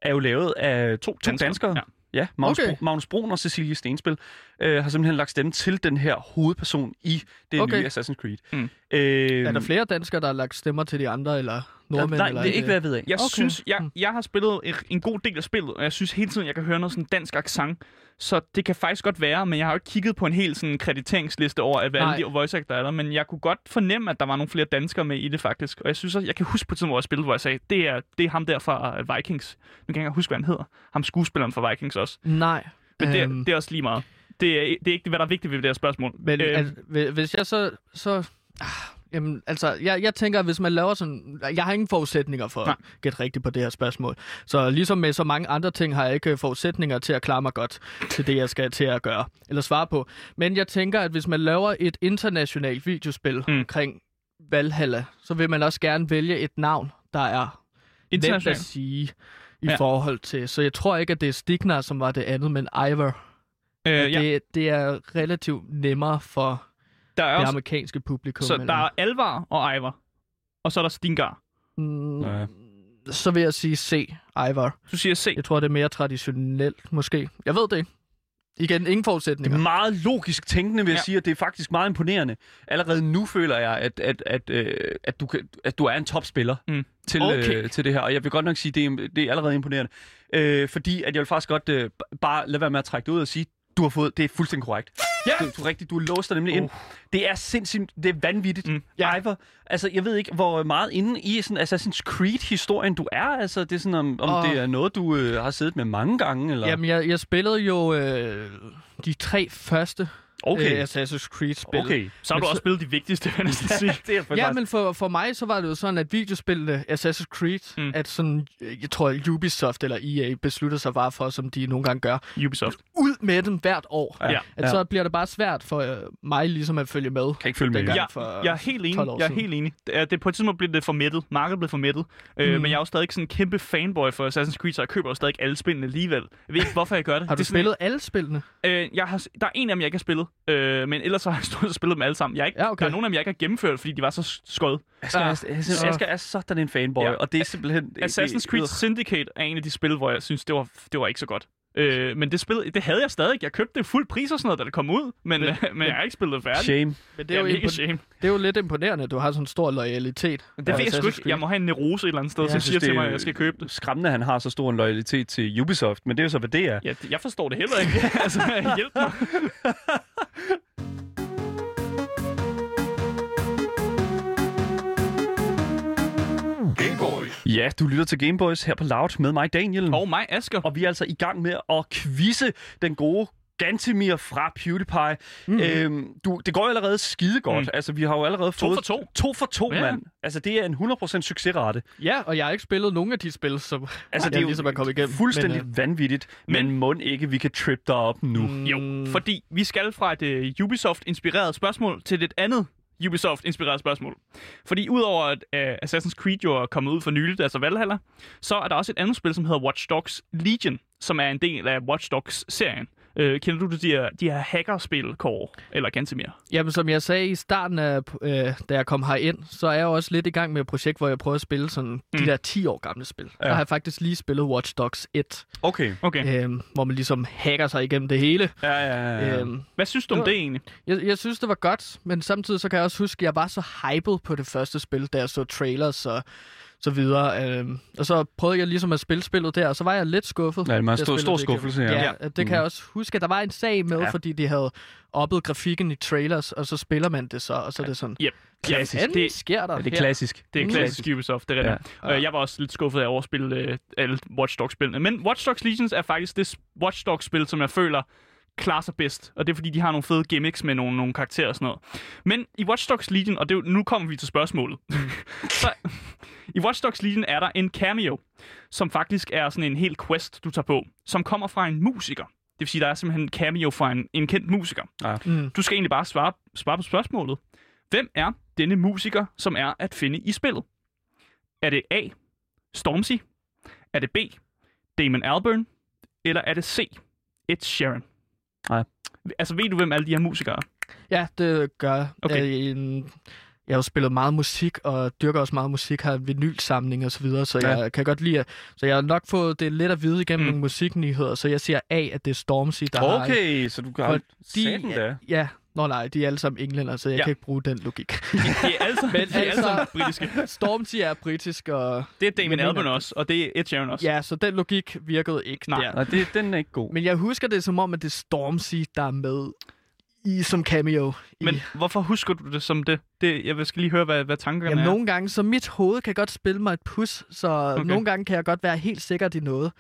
er jo lavet af to, to danskere. danskere. Ja. Ja, Magnus, Okay. okay. Magnus Brun og Cecilie Stenspil øh, har simpelthen lagt stemme til den her hovedperson i det Okay. nye Assassin's Creed. Mm. Øh, Er der flere danskere, der har lagt stemmer til de andre, eller nordmænd? Nej, eller det er ikke, hvad jeg ved af. Jeg Okay. synes, jeg, jeg har spillet en, god del af spillet, og jeg synes hele tiden, jeg kan høre noget sådan dansk accent. Så det kan faktisk godt være, men jeg har jo ikke kigget på en hel sådan krediteringsliste over, at hvad alle de voice actor er der, men jeg kunne godt fornemme, at der var nogle flere danskere med i det faktisk. Og jeg synes også, jeg kan huske på tiden, hvor jeg spillede, hvor jeg sagde, det er, det er ham der fra øh, Vikings. Nu kan jeg ikke huske, hvad han hedder. Ham skuespilleren fra Vikings også. Nej. Men det, Øhm, er, det er også lige meget. Det er, det er ikke, hvad der er vigtigt ved det her spørgsmål. Men Øhm, altså, hvi- hvis jeg så... så ah, jamen, altså, jeg, jeg tænker, hvis man laver sådan... Jeg har ingen forudsætninger for Nej. at gætte rigtigt på det her spørgsmål. Så ligesom med så mange andre ting, har jeg ikke øh, forudsætninger til at klare mig godt til det, jeg skal til at gøre. Eller svare på. Men jeg tænker, at hvis man laver et internationalt videospil Mm. omkring Valhalla, så vil man også gerne vælge et navn, der er nemt at sige i Ja. forhold til. Så jeg tror ikke, at det er Stignar, som var det andet, men Ivor. Øh, Ja. ja, Det, det er relativt nemmere for der er det også, amerikanske publikum. så eller- der er Alvar og Eivor. Og så er der Stingar. Mm, Ja. Så vil jeg sige C, Ivor. Du siger C. Jeg tror, det er mere traditionelt, måske. Jeg ved det ikke. Igen, ingen Det er forudsætninger. meget logisk tænkende, vil jeg Ja. sige, at det er faktisk meget imponerende. Allerede nu føler jeg, at, at, at, øh, at, du, kan, at du er en topspiller Mm. til, Okay. øh, til det her. Og jeg vil godt nok sige, at det er, det er allerede imponerende. Øh, fordi at jeg vil faktisk godt øh, bare lade være med at trække det ud og sige, du har fået, det er fuldstændig korrekt. Ja. Du, du, rigtig, du låser nemlig ind. Det er sindssygt, det er vanvittigt. Mm. Ja. Ivor, altså, jeg ved ikke, hvor meget inde i sådan Assassin's Creed-historien du er. Altså, det er sådan, om, om Åh. det er noget, du øh, har siddet med mange gange, eller? Jamen, jeg, jeg spillede jo øh, de tre første okay. øh, Assassin's Creed-spil. okay. Så har du Men også så- spillet de vigtigste, vil jeg næsten sige. det er for Ja, men for, for mig så var det jo sådan, at videospillene Assassin's Creed, Mm. at sådan, øh, jeg tror, Ubisoft eller EA beslutter sig bare for, som de nogle gange gør, Ubisoft. ud med dem hvert år. Ja. At så bliver det bare svært for øh, mig ligesom at følge med. Kan ikke følge med. Ja, for Jeg er helt enig. 12 år Jeg er helt enig. Det er, det, på et tidspunkt blev det for mættet. Markedet blev for mættet. Øh, Mm. men jeg er jo stadig sådan en kæmpe fanboy for Assassin's Creed, så jeg køber jo stadig alle spillene alligevel. Jeg ved ikke, hvorfor jeg gør det. Har det du sådan, spillet alle spillene? Øh, jeg har, der er en af dem, jeg ikke har spillet, øh, men ellers har jeg stort set spillet dem alle sammen. Jeg er ikke, Ja, okay. Der er nogle af dem, jeg ikke har gennemført, fordi de var så skød. Asger, er, Asger, så- Asger er sådan en fanboy, Ja. ja. og det er simpelthen... Assassin's Creed Syndicate er en af de spil, hvor jeg synes, det var, det var ikke så godt. Øh, men det, spil, det havde jeg stadig. Jeg købte det fuld pris og sådan noget, da det kom ud, men, men, men jeg har ikke spillet det færdigt. Shame. Men det er, jo mega impo- shame. det er jo lidt imponerende, at du har sådan en stor loyalitet. Det ved jeg sgu ikke. Jeg må have en neurose et eller andet sted, Ja. som siger til mig, at jeg skal købe det. Skræmmende, at han har så stor en loyalitet til Ubisoft, men det er jo så, hvad det er. Ja, jeg forstår det heller ikke. altså, hjælp mig. Ja, du lytter til Gameboys her på Loud med mig, Daniel. Og mig, Asger. Og vi er altså i gang med at quizze den gode Gantemir fra PewDiePie. Mm. Øhm, du, det går jo allerede skide godt. Mm. Altså, vi har jo allerede To fået... for to. To for to, Ja. mand. Altså, det er en 100% succesrate. Ja, og jeg har ikke spillet nogen af de spil, som Altså, det er jo ligesom er kommet igennem. fuldstændig Men, men, vanvittigt. Men, men- må ikke, vi kan trip dig op nu. Mm. øh, Jo, fordi vi skal fra et uh, Ubisoft-inspireret spørgsmål til et andet Ubisoft-inspireret spørgsmål. Fordi udover at uh, Assassin's Creed jo er kommet ud for nyligt, altså Valhalla, så er der også et andet spil, som hedder Watch Dogs Legion, som er en del af Watch Dogs-serien. Uh, kender du de her, de her hackerspil, Kåre? Eller ganske mere? Jamen, som jeg sagde i starten af, øh, da jeg kom herind, så er jeg også lidt i gang med et projekt, hvor jeg prøver at spille sådan mm. de der 10 år gamle spil. Ja. Der har jeg faktisk lige spillet Watch Dogs 1, Okay. Okay. øh, hvor man ligesom hacker sig igennem det hele. Ja, ja, ja. ja. Øhm, Hvad synes du om det var- det egentlig? jeg, jeg synes, det var godt, men samtidig så kan jeg også huske, at jeg var så hyped på det første spil, da jeg så trailers og så videre. Øhm, og så prøvede jeg ligesom at spille spillet der, og så var jeg lidt skuffet. Ja, det er en stor- stor skuffelse, ja. Ja, ja det kan jeg også huske, at der var en sag med, ja. Fordi de havde oppet grafikken i trailers, og så spiller man det så, og så er det sådan, Yep. Klassisk. hvad det- sker der Ja, det er her? klassisk. Det er Mm. klassisk Ubisoft, det er rigtigt. Ja. Ja. Uh, jeg var også lidt skuffet af at overspille uh, alle Watch Dogs-spillene. Men Watch Dogs Legions er faktisk det Watch Dogs-spil, som jeg føler klarer sig bedst. Og det er fordi, de har nogle fede gimmicks med nogle, nogle karakterer og sådan noget. Men i Watch Dogs Legion, og det, nu kommer vi til spørgsmålet. så, I Watch Dogs Legion er der en cameo, som faktisk er sådan en hel quest, du tager på, som kommer fra en musiker. Det vil sige, der er simpelthen en cameo fra en, en kendt musiker. Mm. Du skal egentlig bare svare, svare på spørgsmålet. Hvem er denne musiker, som er at finde i spillet? Er det A. Stormzy? Er det B. Damon Albarn? Eller er det C. Ed Sheeran? Nej. Altså, ved du, hvem alle de her musikere er? Ja, det gør jeg. Okay. Øh, Jeg har jo spillet meget musik, og dyrker også meget musik, har vinylsamling og så videre, så Ja. jeg kan godt lide at, Så jeg har nok fået det lidt at vide igennem Mm. nogle musiknyheder, så jeg siger A, at det er Stormzy, der har... Okay, så du kan... Fordi- Satan da. Ja, nå nej, de er alle sammen englænder, så jeg Ja. kan ikke bruge den logik. De, er alle sammen, Men de er alle altså- sammen britiske. Stormzy er britisk, og Det er mener- Albarn også, og det er Ed Sheeran også. ja, så den logik virkede ikke Nej. der. Nej, det, den er ikke god. Men jeg husker det som om, at det er Stormzy, der er med i som cameo. I, Men hvorfor husker du det som det? det jeg skal lige høre, hvad, hvad tankerne Jamen, er. nogle gange, så mit hoved kan godt spille mig et pus, så Okay. okay. nogle gange kan jeg godt være helt sikker i noget.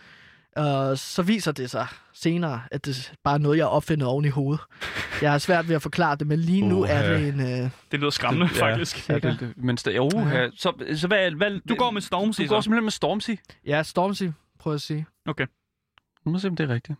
Og så viser det sig senere, at det bare er noget, jeg opfinder oven i hovedet. Jeg har svært ved at forklare det, men lige nu Uha. er det en... Øh, Det lyder skræmmende, Ja. faktisk. Ja, det, det, men jo, Ja. ja. så, så hvad, hvad... Du går med Stormzy, Du går så? simpelthen med Stormzy. ja, Stormzy, prøv at sige. Nu må se, om det er rigtigt.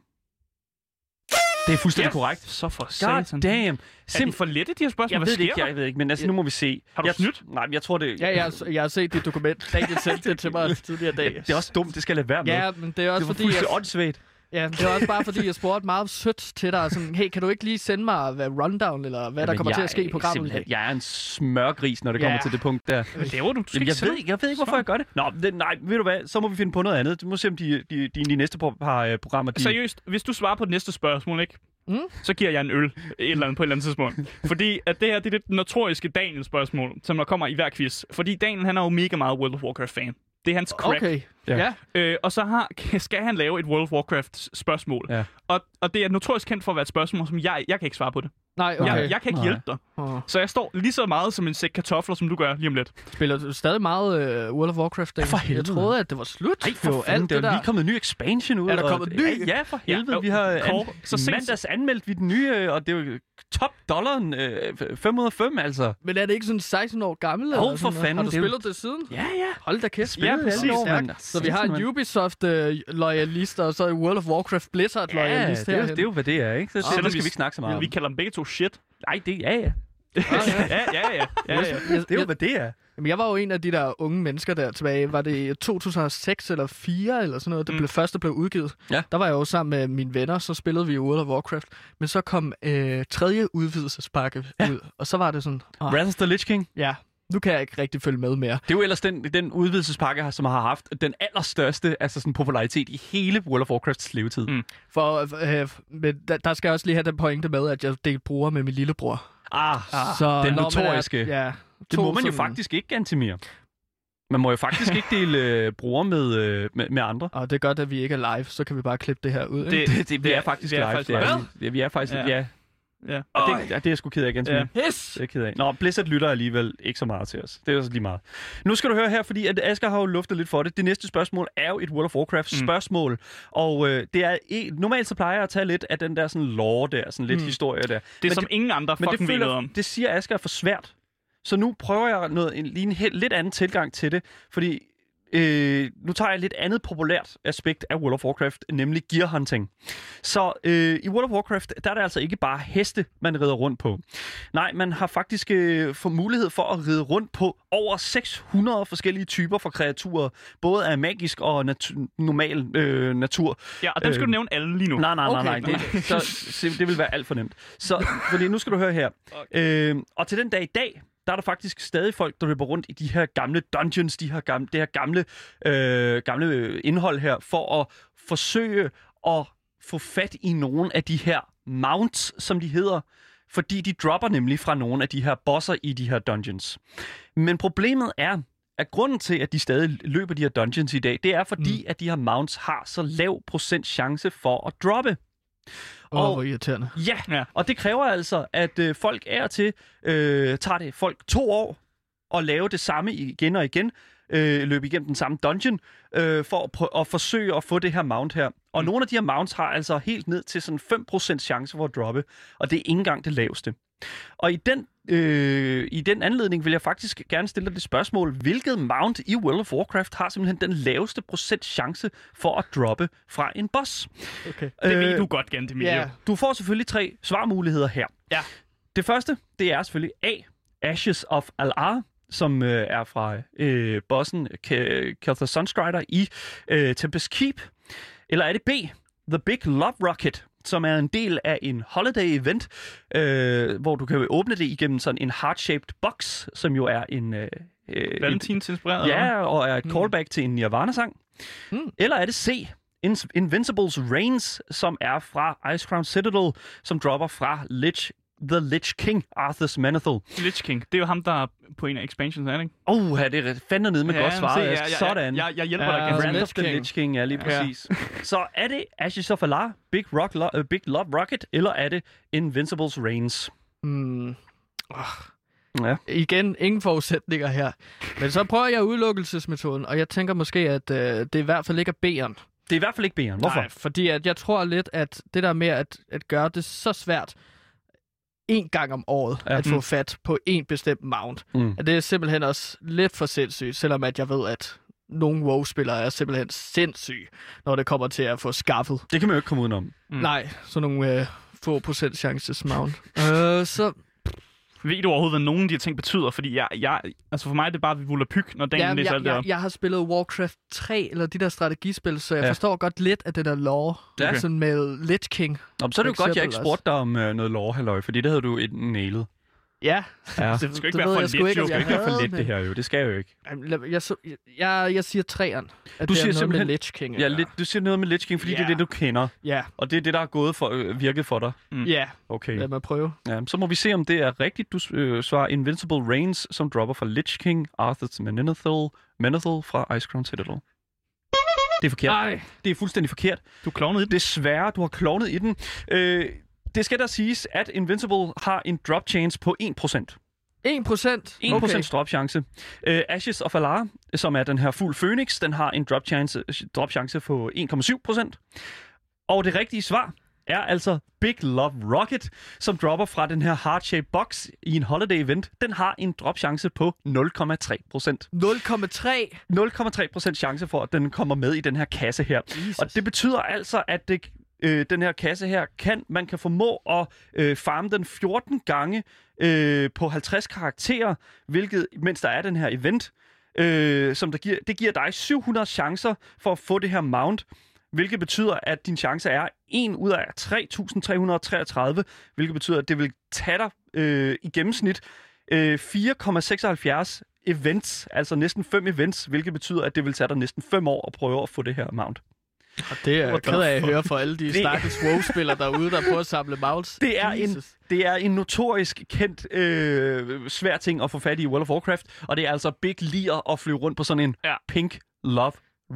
Det er fuldstændig Ja. korrekt. Så for God satan. damn. De for lette, de her spørgsmål? Jeg Hvad ved det ikke, jeg ved ikke, men altså, nu må vi se. Har du jeg, snydt? Nej, men jeg tror det... Ja, jeg, har- jeg har set dit dokument. Daniel sendte det til mig tidligere i dag. Det er også dumt, det skal jeg lade være med. Ja, men det er det også var fordi, jeg, fuldstændig åndssvagt. Ja, det er også bare fordi, jeg spurgte meget sødt til dig. Sådan, hey, kan du ikke lige sende mig hvad rundown, eller hvad der Jamen, kommer til at ske i programmet? Jeg er en smørgris, når det kommer Ja. til det punkt der. Hvad laver du? Du Jamen, jeg, ved, ikke- jeg ved ikke, hvorfor jeg gør det. Nå, det, nej, ved du hvad, så må vi finde på noget andet. Du må se, om de, de, de, de næste par, øh, programmer... De... Seriøst, hvis du svarer på det næste spørgsmål, ikke? Mm. Så giver jeg en øl et eller andet, på et eller andet tidspunkt. Fordi at det her, det er det notoriske Daniel-spørgsmål, som der kommer i hver quiz. Fordi Daniel, han er jo mega meget World of Warcraft-fan. Det er hans crack. Okay. Ja. Ja. ja. Øh, og så har, skal han lave et World of Warcraft spørgsmål. Ja. Og, og det er notorisk kendt for at være et spørgsmål, som jeg, jeg kan ikke svare på det. Nej, Okay. Jeg, jeg kan ikke Nej. hjælpe dig. Åh. Så jeg står lige så meget som en sæk kartofler, som du gør lige om lidt. Spiller du stadig meget uh, World of Warcraft? Ja, for Jeg helvede, troede, at det var slut. Ej, for Jo, fanden, alt det er det der. lige kommet en ny expansion ud. Er der og- kommet ny? Ja, for helvede. Ja, vi har an... Så sent- mandags anmeldt vi den nye, øh, og det er jo top dollaren øh, 5 ud af 5, altså. Men er det ikke sådan 16 år gammel? Jo, eller for fanden, Har du er spillet det siden? Ja, ja. Hold da kæft. Spillet præcis. alle år, Stærkt. Så vi har en Sindssygt, Ubisoft-loyalist, og så en World of Warcraft-Blizzard mand. Ja, loyalist det er, jo, herhen. det er jo, hvad det er, ikke? Så, Selvom det skal vi- vi ikke snakke så meget om. Vi kalder dem begge to shit. Nej, det ja, ja. Ah, ja. ja, ja, ja. ja, ja. Jeg, Det er jo, hvad det er. Jamen, jeg var jo en af de der unge mennesker der tilbage. Var det i 2006 eller 4 eller sådan noget, det Mm. blev første blev udgivet. Ja. Der var jeg jo sammen med mine venner, så spillede vi World of Warcraft. Men så kom øh, tredje udvidelsespakke Ja. ud, og så var det sådan, Wrath of the Lich King. ja, nu kan jeg ikke rigtig følge med mere. Det er jo ellers den, den udvidelsespakke, som har haft den allerstørste altså sådan popularitet i hele World of Warcrafts levetid. Mm. For øh, men der, der skal jeg også lige have den pointe med, at jeg delte bruger med min lillebror. Ah, så den man er- notoriske. Ja, det må man jo sådan- faktisk ikke, Gantimir. Man må jo faktisk ikke dele øh, bruger med, øh, med, med andre. Og det er godt, at vi ikke er live, så kan vi bare klippe det her ud. ikke? Det- Det, det, vi er faktisk vi er live. faktisk det er, live. vi. Ja, vi er faktisk, Ja. ja. Ja. Og det, ja, det er jeg sgu ked af, Gantimir. Ja. Yes! Det er jeg ked af. Nå, Blizzard lytter alligevel ikke så meget til os. Det er også lige meget. Nu skal du høre her, fordi at Asger har jo luftet lidt for det. Det næste spørgsmål er jo et World of Warcraft Mm. spørgsmål. Og øh, det er e- normalt så plejer jeg at tage lidt af den der sådan lore der, sådan lidt Mm. historie der. Det er Men som ingen andre Men det, fucking ved noget føler, om. det siger Asger er for svært. Så nu prøver jeg noget, en, lige en helt, lidt anden tilgang til det, fordi øh, nu tager jeg et lidt andet populært aspekt af World of Warcraft, nemlig gear hunting. Så øh, i World of Warcraft, der er det altså ikke bare heste, man rider rundt på. Nej, man har faktisk øh, fået mulighed for at ride rundt på over 600 forskellige typer for kreaturer, både af magisk og natu- normal øh, natur. Ja, og dem skal Øh, du nævne alle lige nu. Nej, nej, nej, Okay. nej. Det, så, det vil være alt for nemt. Så, fordi nu skal du høre her. Øh, og til den dag i dag, der er der faktisk stadig folk, der løber rundt i de her gamle dungeons, de her gamle, det her gamle, øh, gamle indhold her, for at forsøge at få fat i nogle af de her mounts, som de hedder, fordi de dropper nemlig fra nogle af de her bosser i de her dungeons. Men problemet er, at grunden til, at de stadig løber de her dungeons i dag, det er fordi, mm. at de her mounts har så lav procent chance for at droppe. Åh, Og- hvor irriterende. Ja, Ja. og det kræver altså, at øh, folk er til, øh, tager det folk to år at lave det samme igen og igen, øh, løbe igennem den samme dungeon, øh, for at, prø- at forsøge at få det her mount her. Og nogle af de her mounts har altså helt ned til sådan 5% chance for at droppe, og det er ikke engang det laveste. Og i den, øh, i den anledning vil jeg faktisk gerne stille dig det spørgsmål, hvilket mount i World of Warcraft har simpelthen den laveste procent chance for at droppe fra en boss? Okay. Det ved Øh, du godt, Gantemir. Ja, Du får selvfølgelig tre svarmuligheder her. Ja. Det første, det er selvfølgelig A. Ashes of Al-Ar, som øh, er fra øh, bossen Kelthar Sunstrider i øh, Tempest Keep. Eller er det B. The Big Love Rocket, som er en del af en holiday event, øh, hvor du kan åbne det igennem sådan en heart-shaped box, som jo er en... Øh, øh, Valentins inspireret. Ja, og er et callback til en Nirvana-sang. Mm. Eller er det C. In- Invincibles Reigns, som er fra Ice Crown Citadel, som dropper fra Lich, The Lich King, Arthur's Manethil. Lich King. Det er jo ham, der er på en af expansions, er det ikke? Oh, er det fandme nede med godt se, svaret. ja, ja, ja, Sådan. Jeg, jeg hjælper Ja, dig. Brand Lich of the. Lich King, ja, lige Ja. præcis. Så er det Ashes of Alar, Big, Rock, Lo- uh, Big Love Rocket, eller er det Invincibles Reigns? Mm. Ja. Igen, ingen forudsætninger her. Men så prøver jeg udelukkelsesmetoden, og jeg tænker måske, at øh, det i hvert fald ikke er B'eren. Det er i hvert fald ikke B'eren. Hvorfor? Nej, fordi at jeg tror lidt, at det der med at, at gøre det så svært en gang om året, Ja. at få Mm. fat på en bestemt mount, Mm. at det er simpelthen også lidt for sindssygt, selvom at jeg ved, at nogle WoW-spillere er simpelthen sindssyge, når det kommer til at få skaffet. Det kan man jo ikke komme udenom. Mm. Mm. Nej, sådan nogle øh, få procent chances mount. øh, så Ved du overhovedet, hvad nogen af de her ting betyder? Fordi jeg, jeg, altså for mig er det bare volapyk, når dagen ja, læser jeg, alt det jeg, jeg har spillet Warcraft 3, eller de der strategispil, så jeg Ja. forstår godt lidt af det der lore. Okay. Sådan med Lich King. Nå, men så er det jo godt, jeg ikke spurgte dig om øh, noget lore, halløj, fordi det havde du et nailet. Ja, Ja. det, skal ikke det være for jeg let, ikke, jo. Det jeg skal ikke være for let, det her jo. Det skal jo ikke. Jeg, så, jeg, jeg siger træeren. At Du det er siger noget simpelthen- med Lich King. Ja, lidt, du siger noget med Lich King, fordi det er Ja. det, du kender. Ja, Og det er det, der er gået for, øh, virket for dig. ja. Okay. Lad mig prøve. Ja, så må vi se, om det er rigtigt. Du øh, svarer Invincible Reigns, som dropper fra Lich King, Arthur's Menethil, Menethil fra Ice Crown Citadel. Det er forkert. Nej. Det er fuldstændig forkert. Du klovnede i den. Desværre, du har klovnet i den. Øh, det skal der siges, at Invincible har en drop chance på 1%. 1 procent? 1% okay. drop chance. Uh, Ashes of Alar, som er den her fuld Phoenix, den har en drop chance, drop chance på 1,7%. Og det rigtige svar er altså Big Love Rocket, som dropper fra den her heart shape box i en holiday event. Den har en drop chance på 0,3%. 0,3. 0,3% chance for, at den kommer med i den her kasse her. Jesus. Og det betyder altså, at det, øh, den her kasse her, kan, man kan formå at øh, farme den 14 gange øh, på 50 karakterer, hvilket, mens der er den her event, øh, som der giver, det giver dig 700 chancer for at få det her mount, hvilket betyder, at din chance er 1 ud af 3.333, hvilket betyder, at det vil tage dig øh, i gennemsnit øh, 4,76 events, altså næsten 5 events, hvilket betyder, at det vil tage dig næsten 5 år at prøve at få det her mount. Og det er jeg ked af at høre for alle de Det- stakkels WoW-spillere derude, der prøver at samle mounts. Det er en-. Det er en notorisk kendt øh, svær ting at få fat i i World of Warcraft, og det er altså Big Lear at flyve rundt på sådan en Ja. pink love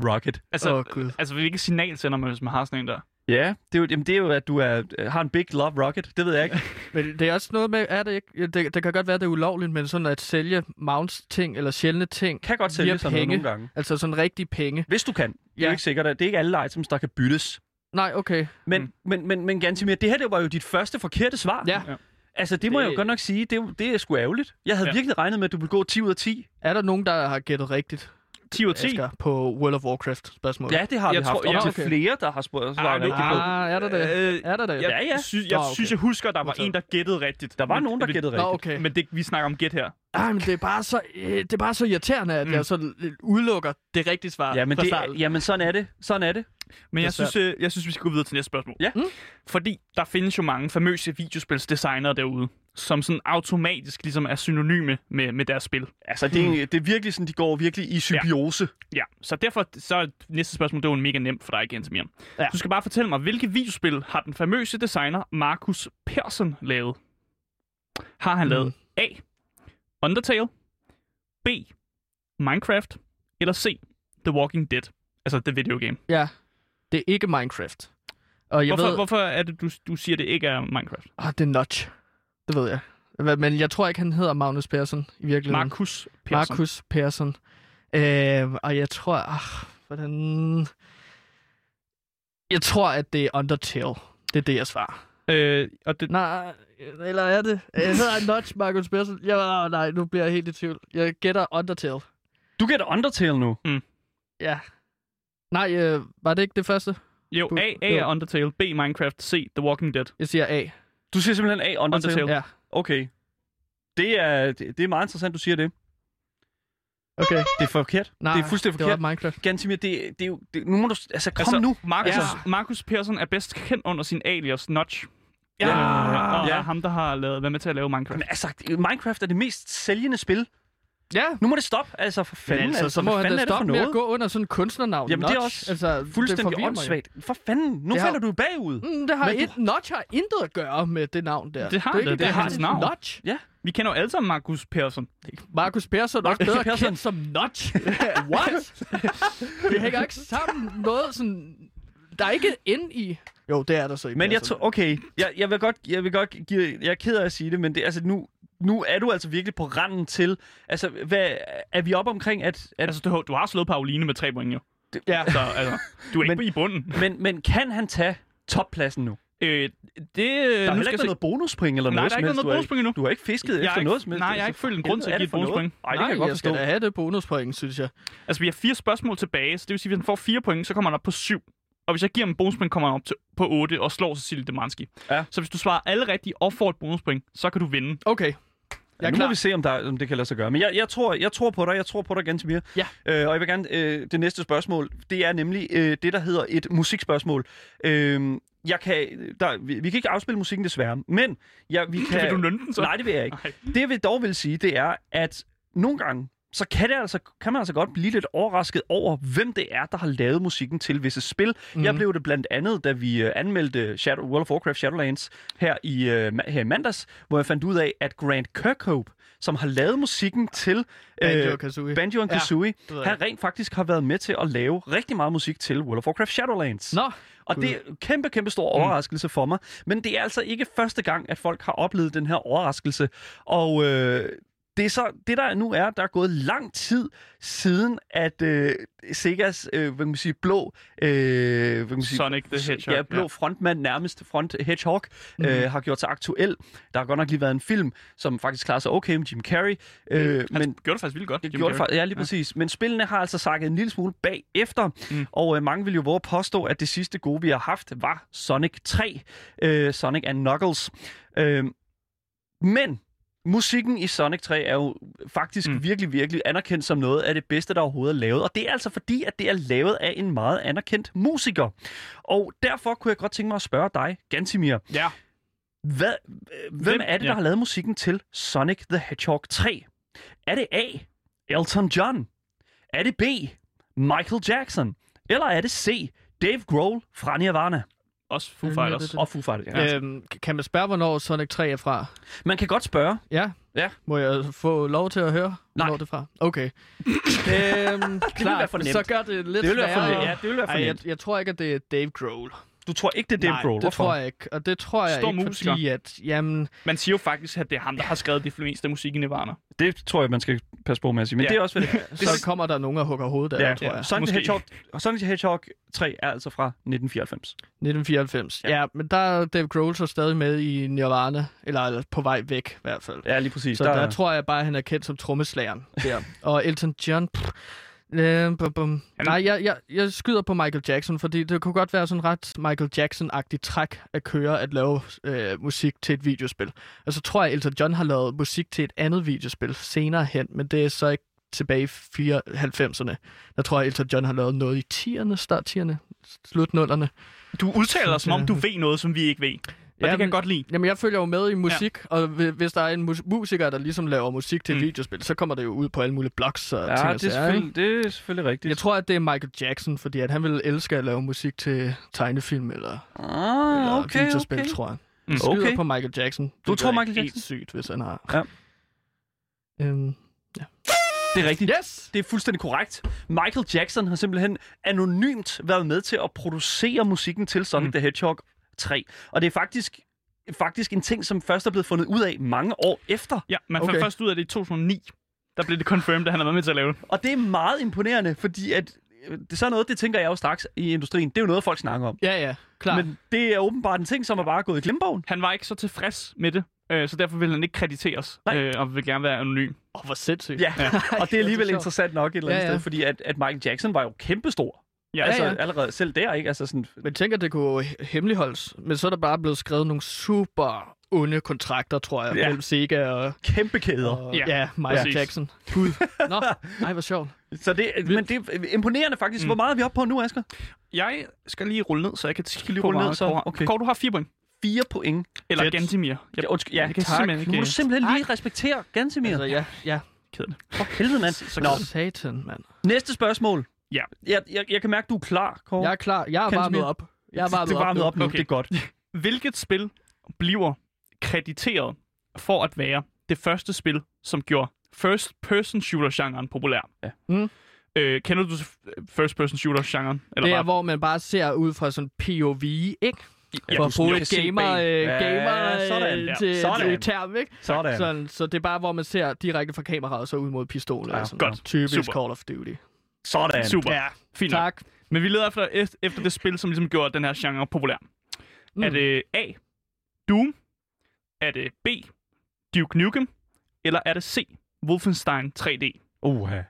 rocket. Altså, Åh, Gud. altså hvilket signal sender man, hvis man har sådan en der? Ja, det er jo, jamen, det er jo at du er, har en Big Love Rocket. Det ved jeg ikke. Men det er også noget med, er det ikke? Det, det kan godt være, det er ulovligt, men sådan at sælge mounts-ting eller sjældne ting, Kan godt sælge sådan penge. nogle gange. altså sådan rigtige penge. Hvis du kan. Det er Ja. ikke sikkert, at det er ikke alle items, der kan byttes. Nej, okay. Men, Mm. men, men, men Gantimir, det her det var jo dit første forkerte svar. Ja. Ja. Altså, det må Det- jeg jo godt nok sige, det, er det er sgu ærgerligt. Jeg havde ja. virkelig regnet med, at du ville gå 10 ud af 10. Er der nogen, der har gættet rigtigt, 10 ud af 10? Asger, på World of Warcraft spørgsmål? Ja, det har Jeg vi haft. tror- Op ja, til okay. flere, der har spurgt nu- rigtigt på. Ah, er der det? Øh, Er der det? Jeg, Ja, ja. Synes, jeg Nå, okay. synes, jeg husker, der var en, der gættede rigtigt. Der var Men- nogen, der gættede Nå, rigtigt. okay. Men det, vi snakker om gæt her. Ej, men det er bare så, øh, det er bare så irriterende, at Mm. jeg så udelukker det rigtige svar Ja, men, fra det, starten. jamen sådan er det. Sådan er det. Men jeg synes, øh, jeg synes, vi skal gå videre til næste spørgsmål. Ja. Mm. Fordi der findes jo mange famøse videospilsdesignere derude, som sådan automatisk ligesom er synonyme med, med deres spil. Altså, det er, det er virkelig sådan, de går virkelig i symbiose. Ja, så derfor så er næste spørgsmål, det var en mega nemt for dig, Gentemir. Ja. Du skal bare fortælle mig, hvilke videospil har den famøse designer Markus Persson lavet? Har han Mm. lavet A. Undertale, B. Minecraft, eller C. The Walking Dead? Altså the video game. Ja, det er ikke Minecraft. Og jeg Hvorfor, ved... hvorfor er det, du, du siger, det ikke er Minecraft? Ah, det er Notch. Det ved jeg. Men jeg tror ikke, han hedder Magnus Persson i virkeligheden. Markus Persson. Markus Persson. Øh, og jeg tror... Ah, hvordan... Jeg tror, at det er Undertale. Det er det, jeg svarer. Øh, og det, Nej, eller er det? Jeg hedder Notch Markus Persson. Ja, nej, nu bliver jeg helt i tvivl. Jeg gætter Undertale. Du gætter Undertale nu. Ja. Nej, øh, var det ikke det første? jo, Du- A, A er. Undertale, B Minecraft, C The Walking Dead. Jeg siger A. Du siger simpelthen A, Undertale. Undertale. Ja, Okay. Det er, det, det er meget interessant, du siger det. okay. Det er forkert. Nej, det er fuldstændig det var forkert. Minecraft. Gantimir, det, det er jo... Det, nu må du... Altså, kom Altså, nu. Markus, Ja. Markus Persson er bedst kendt under sin alias Notch. Ja. Øh, og Ja. er ham, der har lavet, været med til at lave Minecraft. Men altså, Minecraft er det mest sælgende spil. Ja, Nu må det stoppe. Altså, for fanden. men altså, så må han fanden da det stoppe med at gå under sådan en kunstnernavn. Jamen, det er Notch. også altså, det Fuldstændig jo. åndssvagt. For fanden. Nu Det har- falder du bagud. Mm, det har Men du- et, Notch har intet at gøre med det navn der. Det har er ikke det, det er har hans navn. Notch. Vi kender jo alle sammen Markus Persson. Markus Persson er også bedre Persson. kendt som Notch. What? det hænger ikke sammen noget sådan... Der er ikke ind i... Jo, det er der så i Men jeg tror, okay, jeg, jeg vil godt, jeg vil godt give, jeg er ked af at sige det, men det, altså nu, nu er du altså virkelig på randen til, altså hvad, er vi oppe omkring, at, at Altså, du, har- du har slået Pauline med tre point, jo. Ja. Så altså, du er ikke Men- i bunden. men, men kan han tage toppladsen nu? Øh, det, Der er nu heller skal ikke noget bonuspoint eller Nej, noget der er ikke noget Du har bonuspoint endnu. Du har ikke fisket Jeg efter ikke- noget som helst. nej, jeg har Altså, ikke følt en for grund til at give et det bonuspoint. Nej, det Nej, kan jeg godt jeg skal forstå. da have det bonuspoint, synes jeg. Altså, vi har fire spørgsmål tilbage, så det vil sige, at hvis han får fire point, så kommer han op på syv. Og hvis jeg giver ham en bonuspoint, kommer han op til, på 8 og slår Cecilie Demanski. Ja. Så hvis du svarer alle rigtigt og får et bonuspoint, så kan du vinde. Okay. Jeg nu klar. må vi se, om, der, om det kan lade sig gøre. Men jeg, jeg, tror, jeg tror på dig. Jeg tror på dig, Gantemir. Ja. Øh, og jeg vil gerne... Øh, det næste spørgsmål, det er nemlig øh, det, der hedder et musikspørgsmål. Øh, jeg kan, der, vi, vi kan ikke afspille musikken desværre, men ja, vi kan... Vil du nynne den så? Nej, det vil jeg ikke. Nej. Det jeg vil dog vil sige, det er, at nogle gange, så kan, det altså, kan man altså godt blive lidt overrasket over, hvem det er, der har lavet musikken til visse spil. Mhm. Mm. Jeg blev det blandt andet, da vi øh, anmeldte Shadow, World of Warcraft Shadowlands her i, øh, her i mandags, hvor jeg fandt ud af, at Grant Kirkhope, som har lavet musikken til Banjo Kazooie. Banjo Kazooie, ved han rent faktisk har været med til at lave rigtig meget musik til World of Warcraft Shadowlands. Nå, Og det er en kæmpe, kæmpe stor overraskelse for mig. Men det er altså ikke første gang, at folk har oplevet den her overraskelse. Og øh, det, er så, det der nu er, der er gået lang tid siden, at øh, Segas øh, hvad kan man sige, blå... Øh, hvad kan man sige, Sonic the Hedgehog, Ja, blå ja. frontmand, nærmest front Hedgehog, mm. øh, har gjort sig aktuel. Der har godt nok lige været en film, som faktisk klarer sig okay med Jim Carrey. Øh, Han men gjorde det faktisk vildt godt. det Jim gjorde det Carrey. faktisk, ja, lige præcis. Men spillene har altså sakket en lille smule bagefter, mm. og øh, mange vil jo våge at påstå, at det sidste gode, vi har haft, var Sonic 3, øh, Sonic and Knuckles. Øh, men musikken i Sonic 3 er jo faktisk mm. Virkelig, virkelig anerkendt som noget af det bedste, der overhovedet er lavet. Og det er altså fordi, at det er lavet af en meget anerkendt musiker. Og derfor kunne jeg godt tænke mig at spørge dig, Gantimir, Ja. hvad, øh, hvem, Hvem- er det, der ja. har lavet musikken til Sonic the Hedgehog 3? Er det A. Elton John? Er det B. Michael Jackson? Eller er det C. Dave Grohl fra Nirvana? Også Foo Fighters. det- det- Og Foo Fighters. Ja. øhm, kan man spørge, hvornår Sonic 3 er fra? Man kan godt spørge. Ja. Ja. Må jeg få lov til at høre, Nej. hvornår det er fra? Okay. øhm, klart, for nemt. så gør det lidt Det vil være for sværere. Ja, det vil være for Ej, jeg, jeg tror ikke, at det er Dave Grohl. Du tror ikke, det er Dave Nej, Grohl? det Hvorfor? tror jeg ikke. Og det tror jeg Stor ikke, musiker. fordi at, jamen, Man siger jo faktisk, at det er ham, der har skrevet de fleste musik i Nirvana. Det tror jeg, man skal passe på med at sige. Men Ja. det er også, hvad det så kommer der nogen og hugger hovedet af, Ja, tror jeg. Sonic the. Hedgehog, Sonic the Hedgehog 3 er altså fra 1994. 1994. Ja. Ja. ja, men der er Dave Grohl så stadig med i Nirvana, eller, eller på vej væk i hvert fald. Ja, lige præcis. Så der, der tror jeg bare, at han er kendt som trommeslageren der. Og Elton John... Pff, øh, bum, bum. Nej, jeg, jeg, jeg skyder på Michael Jackson, fordi det kunne godt være sådan ret Michael Jackson-agtigt træk at køre at lave øh, musik til et videospil. Og så tror jeg, Elton John har lavet musik til et andet videospil senere hen, men det er så ikke tilbage i 94'erne. Der tror jeg, Elton John har lavet noget i 10'erne, start 10'erne, slut 0'erne. Du udtaler dig, som om du ved noget, som vi ikke ved. Og det kan jeg godt lide. Jamen, jeg følger jo med i musik, ja. og hvi- hvis der er en mus- musiker, der ligesom laver musik til Mm. videospil, så kommer det jo ud på alle mulige blogs og ting Ja, og det er, sager, selvfølgelig, det er selvfølgelig rigtigt. Jeg tror, at det er Michael Jackson, fordi at han ville elske at lave musik til tegnefilm eller, ah, eller okay, videospil, okay. tror jeg. Mm. Skyder Okay. på Michael Jackson. Du tror er Michael Helt Jackson? sygt, hvis han har. Ja. Øhm, Det er rigtigt. yes! Det er fuldstændig korrekt. Michael Jackson har simpelthen anonymt været med til at producere musikken til Sonic mm. the Hedgehog 3. Og det er faktisk, faktisk en ting, som først er blevet fundet ud af mange år efter. Ja, man fandt Okay. først ud af det i 2009. Der blev det confirmed, at han har været med til at lave det. Og det er meget imponerende, fordi at øh, det er sådan noget, det tænker jeg jo straks i industrien. Det er jo noget, folk snakker om. Ja, ja, klar. Men det er åbenbart en ting, som er bare gået i glemmebogen. Han var ikke så tilfreds med det, øh, så derfor vil han ikke krediteres, Nej. øh, og vil gerne være anonym. Åh, hvor sindssygt. Ja, og det er alligevel interessant nok et eller andet Ja, ja. sted, fordi at, at Michael Jackson var jo kæmpestor. Ja, altså ja. allerede selv der, ikke? Altså sådan, Men tænker, det kunne he- hemmeligholdes. Men så er der bare blevet skrevet nogle super onde kontrakter, tror jeg, Ja. ja. mellem Sega og, kæmpe kæder. og Ja, ja, ja, Michael præcis. Jackson. Gud. Nå, ej, hvor sjovt. Så det, men det er imponerende faktisk. Mm. Hvor meget er vi oppe på nu, Asger? Jeg skal lige rulle ned, så jeg kan kigge lige rulle ned, så? Okay. Kåre, du har fire point. Fire point. Eller Fedt. Gantimir. Jeg Ja, undskyld, ja, jeg kan tak. simpelthen Nu må ikke- du simpelthen lige respektere Gansimir. Altså, ja, ja. ked det. For helvede, mand. Så Nå, Satan, mand. næste spørgsmål. Ja. Jeg, jeg, jeg kan mærke, du er klar, Kåre. Jeg er klar. Jeg er Kan varmet Smith? op. Jeg er varmet det er varmet op nu, Okay. det er godt. Hvilket spil bliver krediteret for at være det første spil, som gjorde first-person shooter-genren populær? Ja. Mm. Øh, kender du first-person shooter-genren? Eller Det er, bare- hvor man bare ser ud fra sådan POV, ikke? Ja, For at sådan bruge et gamer, øh, Ja, gamer sådan, øh, ja. til, Sådan. til term, ikke? Sådan. Sådan, så det er bare, hvor man ser direkte fra kameraet og så ud mod pistolen. Ja, sådan godt. noget. Typisk Super. Call of Duty. Sådan. Super. Ja, Fint nok. tak. Men vi leder efter, efter- det spil, som ligesom gjorde den her genre populær. Mm. Er det A. Doom? Er det B. Duke Nukem? Eller er det C. Wolfenstein 3D? Uha. Det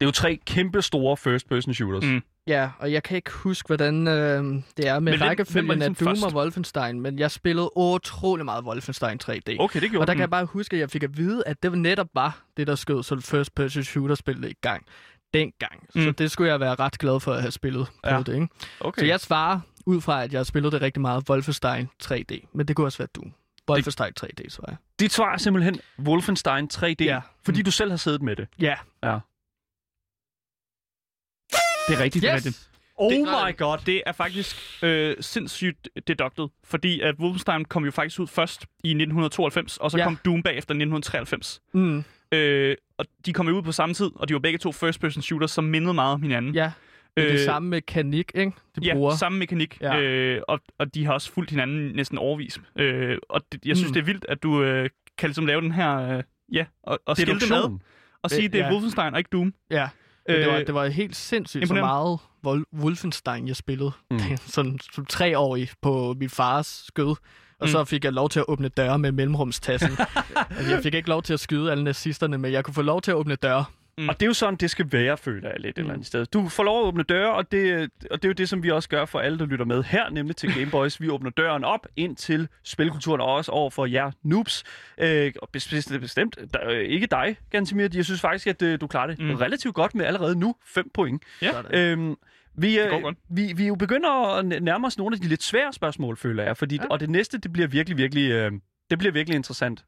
er jo tre kæmpe store first-person shooters. Mm. Ja, og jeg kan ikke huske, hvordan øh, det er med hvem- hvem var rækkefølgen af ligesom Doom først? og Wolfenstein, men jeg spillede utrolig meget Wolfenstein 3D. Okay, det gjorde Og der den. kan jeg bare huske, at jeg fik at vide, at det netop var det, der skød så first person shooter spillet i gang dengang. Mm. Så Mm. det skulle jeg være ret glad for at have spillet på Ja. det, ikke? Okay. Så jeg svarer ud fra, at jeg har spillet det rigtig meget, Wolfenstein 3D. Men det kunne også være Doom. Wolfenstein 3D, så jeg. Dit svar er simpelthen Wolfenstein 3D, Ja. fordi du selv har siddet med det. Ja. Det er rigtigt. Det er Yes! rigtigt. Oh Det- my god. Det er faktisk øh, sindssygt deducted, fordi at Wolfenstein kom jo faktisk ud først i 1992, og så Ja. kom Doom bagefter 1993. Mm, Øh, og de kom ud på samme tid, og de var begge to first-person shooters, som mindede meget om hinanden. ja. Det er det samme mekanik, ikke? De Ja, bruger. samme mekanik, Ja. øh, og, og de har også fulgt hinanden næsten overvis. Øh, og det, jeg synes, Mm. det er vildt, at du øh, kan ligesom lave den her, øh, ja, og, og skille det med, og sige, at det er Ja. Wolfenstein og ikke Doom. Ja. Men det, var, Øh, det var helt sindssygt så meget Wol- Wolfenstein, jeg spillede. Mm. Sådan som treårig på min fars skød. Og Mm. så fik jeg lov til at åbne døre med mellemrumstassen. altså, jeg fik ikke lov til at skyde alle nazisterne, men jeg kunne få lov til at åbne døre. Og det er jo sådan, det skal være, føler jeg lidt et eller andet sted. Du får lov at åbne døre, og det, og det er jo det, som vi også gør for alle, der lytter med her, nemlig til Gameboys. Vi åbner døren op ind til spilkulturen, og også over for jer noobs. Øh, og bestemt, bestemt der, øh, ikke dig, Gansimir. Jeg synes faktisk, at øh, du klarer det Mm. mm. relativt godt med allerede nu 5 point. Ja. Øhm, vi, går øh, vi, vi er jo begynder at nærme os nogle af de lidt svære spørgsmål, føler jeg. Fordi, Ja. ja. Og det næste, det bliver virkelig, virkelig, øh, det bliver virkelig interessant.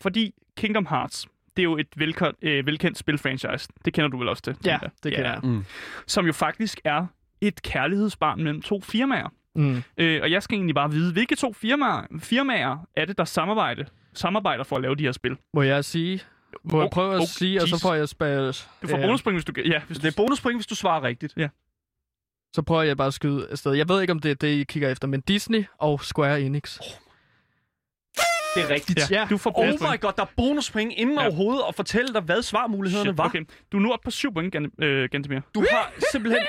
Fordi Kingdom Hearts, det er jo et velkendt, øh, velkendt spilfranchise. Det kender du vel også til? Ja, jeg. det kender jeg. Mm. Som jo faktisk er et kærlighedsbarn mellem to firmaer. Mm. Øh, og jeg skal egentlig bare vide, hvilke to firmaer, firmaer er det, der samarbejder, samarbejder for at lave de her spil? Må jeg sige? Må jeg Oh, prøve at oh, sige, og så får jeg spille... Du får bonuspoint, hvis du... Ja, hvis det er bonuspoint, hvis du svarer rigtigt. Så prøver jeg bare at skyde afsted. Jeg ved ikke, om det er det, I kigger efter, men Disney og Square Enix. Det er rigtigt. Ja, du får Oh my god, der er bonuspoint inden Ja. overhovedet og fortælle dig, hvad svarmulighederne Shit, var. okay. Du er nu oppe på 7 point, Gan- øh, Gantemir. Du har simpelthen...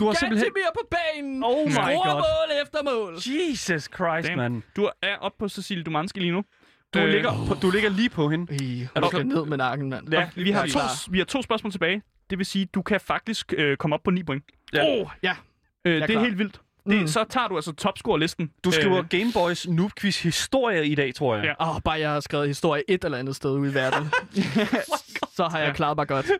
Du har simpelthen... Gantemir på banen! Oh my god. mål efter mål! Jesus Christ, Damn. man. Du er oppe på Cecilie Dumanski lige nu. Du, Øh, ligger, på, du ligger lige på hende. Ej, Er du klar? ned med nakken, mand. Ja, vi har, to, vi har to spørgsmål tilbage. Det vil sige, du kan faktisk øh, komme op på 9 point. Ja. Oh, ja. Øh, det er klar. helt vildt. Det, Mm. Så tager du altså topscore-listen. Du skriver Øh, øh. Gameboys Noob Quiz historie i dag, tror jeg. Ja. Oh, bare jeg har skrevet historie et eller andet sted ude i verden. så har jeg Ja. klaret mig godt.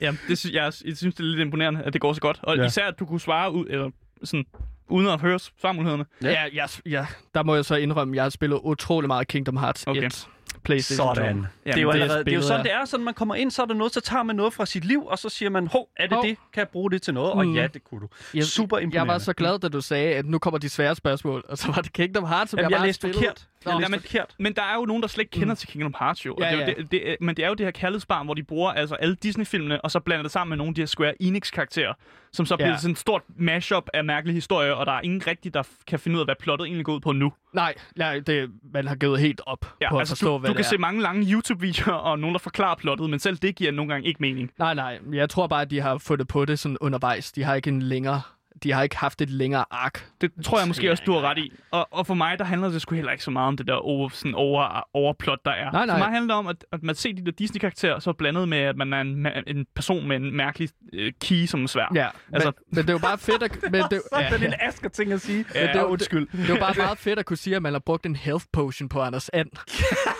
Ja, det synes, jeg, jeg synes, det er lidt imponerende, at det går så godt. Og Ja. især, at du kunne svare ud, eller sådan, uden at høre svarmulighederne. Ja. Ja, ja, ja, der må jeg så indrømme, at jeg har spillet utrolig meget Kingdom Hearts Okay. 1. PlayStation Sådan. 2. det, er jo men det allerede, det er jo spillet sådan, det er. Sådan, man kommer ind, så er der noget, så tager man noget fra sit liv, og så siger man, hov, er det Hov. det? Kan jeg bruge det til noget? Og Mm. ja, det kunne du. Jeg, Super jeg imponerende. var så glad, da du sagde, at nu kommer de svære spørgsmål. Og så var det Kingdom Hearts, som Jamen, jeg jeg bare læste spillede. forkert. Nå. forkert. Men der er jo nogen, der slet ikke kender mm. til Kingdom Hearts, jo. Og Ja, det er jo ja. det, det, er- men det er jo det her kærlighedsbarn, hvor de bruger altså alle Disney-filmene, og så blander det sammen med nogle af de her Square Enix-karakterer, som så bliver Ja. sådan en stort mashup af mærkelige historier, og der er ingen rigtig, der kan finde ud af, hvad plottet egentlig går ud på nu. Nej, nej det, man har givet helt op Ja, på at altså, forstå, du, hvad du det kan er. se mange lange YouTube-videoer, og nogen, der forklarer plottet, men selv det giver nogle gange ikke mening. Nej, nej. Jeg tror bare, at de har fundet på det sådan undervejs. De har ikke en længere... De har ikke haft et længere ark. Det tror jeg måske også, du har ret i. Og, og for mig, der handler det sgu heller ikke så meget om det der over, sådan over, overplot, der er. Nej, nej. For mig handler det om, at, at man ser de der Disney-karakterer, så blandet med, at man er en, en person med en mærkelig øh, key som svær. Ja, Altså- men, men det er jo bare fedt at... Men det, ja, Sådan en asker ting at sige. Ja, Ja, det er undskyld. det er jo bare meget fedt at kunne sige, at man har brugt en health potion på Anders And.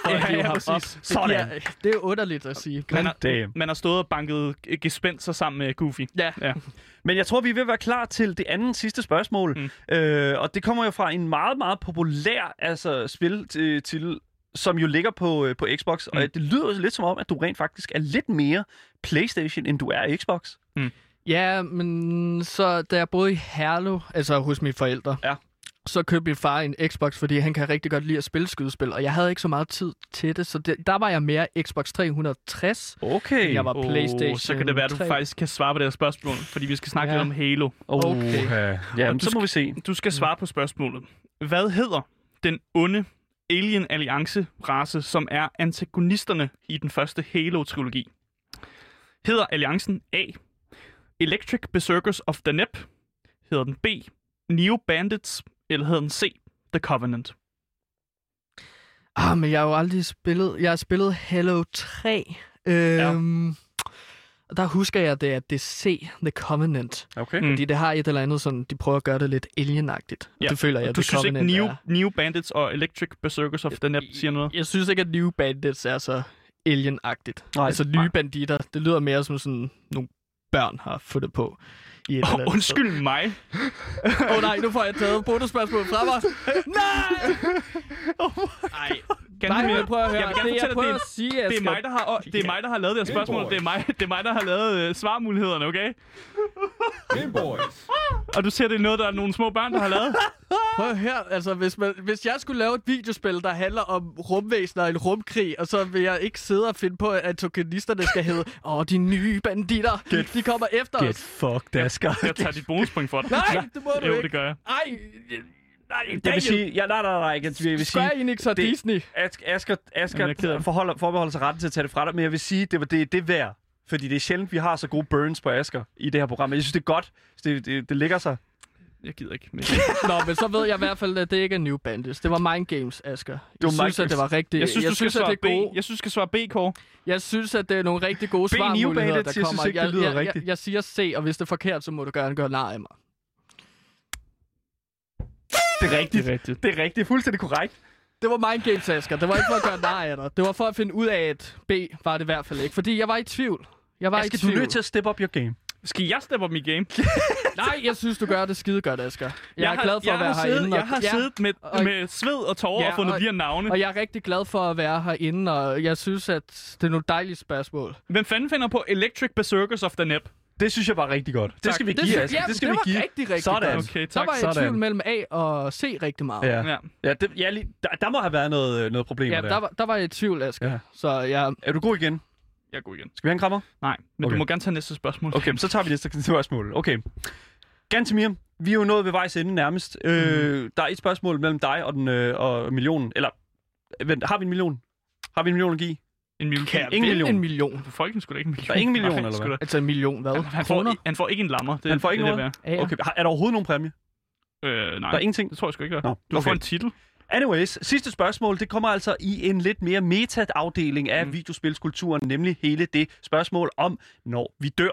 Ja, ja, op. Det, det er jo underligt at sige. Man Men, har, man har stået og banket g- gespenster sammen med Goofy. ja, Ja. Men jeg tror, vi er ved at være klar til det andet sidste spørgsmål. Mm. Øh, og det kommer jo fra en meget, meget populær altså, spil til, til som jo ligger på, øh, på Xbox. Mm. Og det lyder lidt som om, at du rent faktisk er lidt mere PlayStation, end du er Xbox. ja, men så da jeg boede i Herlev, altså hos mine forældre, Ja. Så købte min far en Xbox, fordi han kan rigtig godt lide at spille skydespil, og jeg havde ikke så meget tid til det, så det, der var jeg mere Xbox 360. Okay. Jeg var PlayStation så kan det være, at du 3. faktisk kan svare på det her spørgsmål, fordi vi skal snakke Ja. lidt om Halo. Okay. Ja, Jamen, du så må skal- vi se. Du skal svare på spørgsmålet. Hvad hedder den onde Alien Alliance race, som er antagonisterne i den første Halo-trilogi? Hedder alliancen A. Electric Berserkers of the Nep? Hedder den B. Neo Bandits? Eller hedder den C. The Covenant? Ah, men jeg har jo aldrig spillet... Jeg har spillet Halo 3. Øhm, og Der husker jeg det, at det er C, The Covenant. Okay. Mm. Fordi det har et eller andet sådan, de prøver at gøre det lidt alienagtigt. Ja, Det føler jeg, Og du The synes ikke, Covenant Neo, er. Neo Bandits og Electric Berserkers of the Nep siger noget? Jeg synes ikke, at New Bandits er så alienagtigt. Nej, altså nye nej. banditter, det lyder mere som sådan nogle børn har fundet på. I et eller Oh, andet undskyld mig. Åh oh, nej, nu får jeg taget bonusspørgsmålet fra mig. Nej! Nej, Gantemir, men prøv at høre. Jeg vil gerne det, jeg fortælle prøver dig, at sige, det, det, er mig, der har, det er mig, der har lavet det her spørgsmål. Det er mig, det er mig der har lavet øh, svarmulighederne, okay? Game Boys. Og du siger, det er noget, der er nogle små børn, der har lavet? Prøv at høre, altså hvis, man, hvis jeg skulle lave et videospil, der handler om rumvæsener og en rumkrig, og så vil jeg ikke sidde og finde på, at tokenisterne skal hedde, åh, de nye banditter, Get- de kommer efter Get os. fucked, Asger. Jeg tager dit bonuspoint for dig. Nej, det må du Jo, ikke. det gør jeg. Ej, nej, Jeg vil sige, ja, nej, nej, nej, jeg vil, jeg vil sige, Square Enix og det- Disney. Asger, Asger, jeg er Asger det. forholder, forbeholder sig retten til at tage det fra dig, men jeg vil sige, det var det, det er værd. Fordi det er sjældent, vi har så gode burns på Asger i det her program. Men jeg synes, det er godt. Det, det, det ligger sig. Jeg gider ikke. Men... Nå, men så ved jeg i hvert fald, at det ikke er New Bandits. Det var Mind Games, Asger. Jeg var synes, Mind at det var rigtig... Jeg synes, du skal at svare det B. er gode, Jeg synes, du skal svare B, Kåre. Jeg synes, at det er nogle rigtig gode B New svarmuligheder, Bandits, der jeg kommer. synes ikke, det lyder jeg, jeg, rigtigt. jeg, jeg siger C, og hvis det er forkert, så må du gerne gøre nar af mig. Det er rigtigt. Det er rigtigt. Det er rigtigt. Er fuldstændig korrekt. Det var Mind Games, Asger. Det var ikke for at gøre nar af dig. Det var for at finde ud af, at B var det i hvert fald ikke. Fordi jeg var i tvivl. Jeg var Asger, i du er tvivl. nødt til at step up your game. Skal jeg steppe op mit game? Nej, jeg synes, du gør det skide godt, Asger. Jeg, er har- glad for jeg at være siddet, herinde. Jeg har ja, siddet med, og- med sved og tårer Ja, og fundet og- de her navne. Og jeg er rigtig glad for at være herinde, og jeg synes, at det er nogle dejlige spørgsmål. Hvem fanden finder på Electric Berserkers of the Nep? Det synes jeg var rigtig godt. Det Tak. skal vi Det, give, sy- Asger. ja, Det skal det vi var give. rigtig, rigtig Sådan. godt. Okay, Så tak. var jeg i Sådan. tvivl mellem A og C rigtig meget. Ja. Ja. Ja, det, ja lige, der, der må have været noget, noget problemer Ja, der. der, var, der var jeg i tvivl, Asger. Ja. Ja. Så jeg... Er du god igen? Jeg er god igen. Skal vi have en krammer? Nej, men Okay. du må gerne tage næste spørgsmål. Okay, så tager vi næste spørgsmål. Okay. Gantemir, vi er jo nået ved vejs ende nærmest. Mm. Øh, der er et spørgsmål mellem dig og, den, øh, og millionen. Eller, vent, har vi en million? Har vi en million at give? En million. Kan- Ingen million. En million. Folk skulle da ikke en million. Der er ingen million, Nej, eller hvad? Altså en million, hvad? Han, han, Kroner? får, han får ikke en lammer. Det, Han får ikke det, noget? Det. Okay, er der overhovedet nogen præmie? øh, nej, Der er ingenting? det tror jeg sgu ikke. der er. Nå, Du får okay. en titel. Anyways, sidste spørgsmål, det kommer altså i en lidt mere meta-afdeling af mm. Videospilskulturen, nemlig hele det spørgsmål om, når vi dør.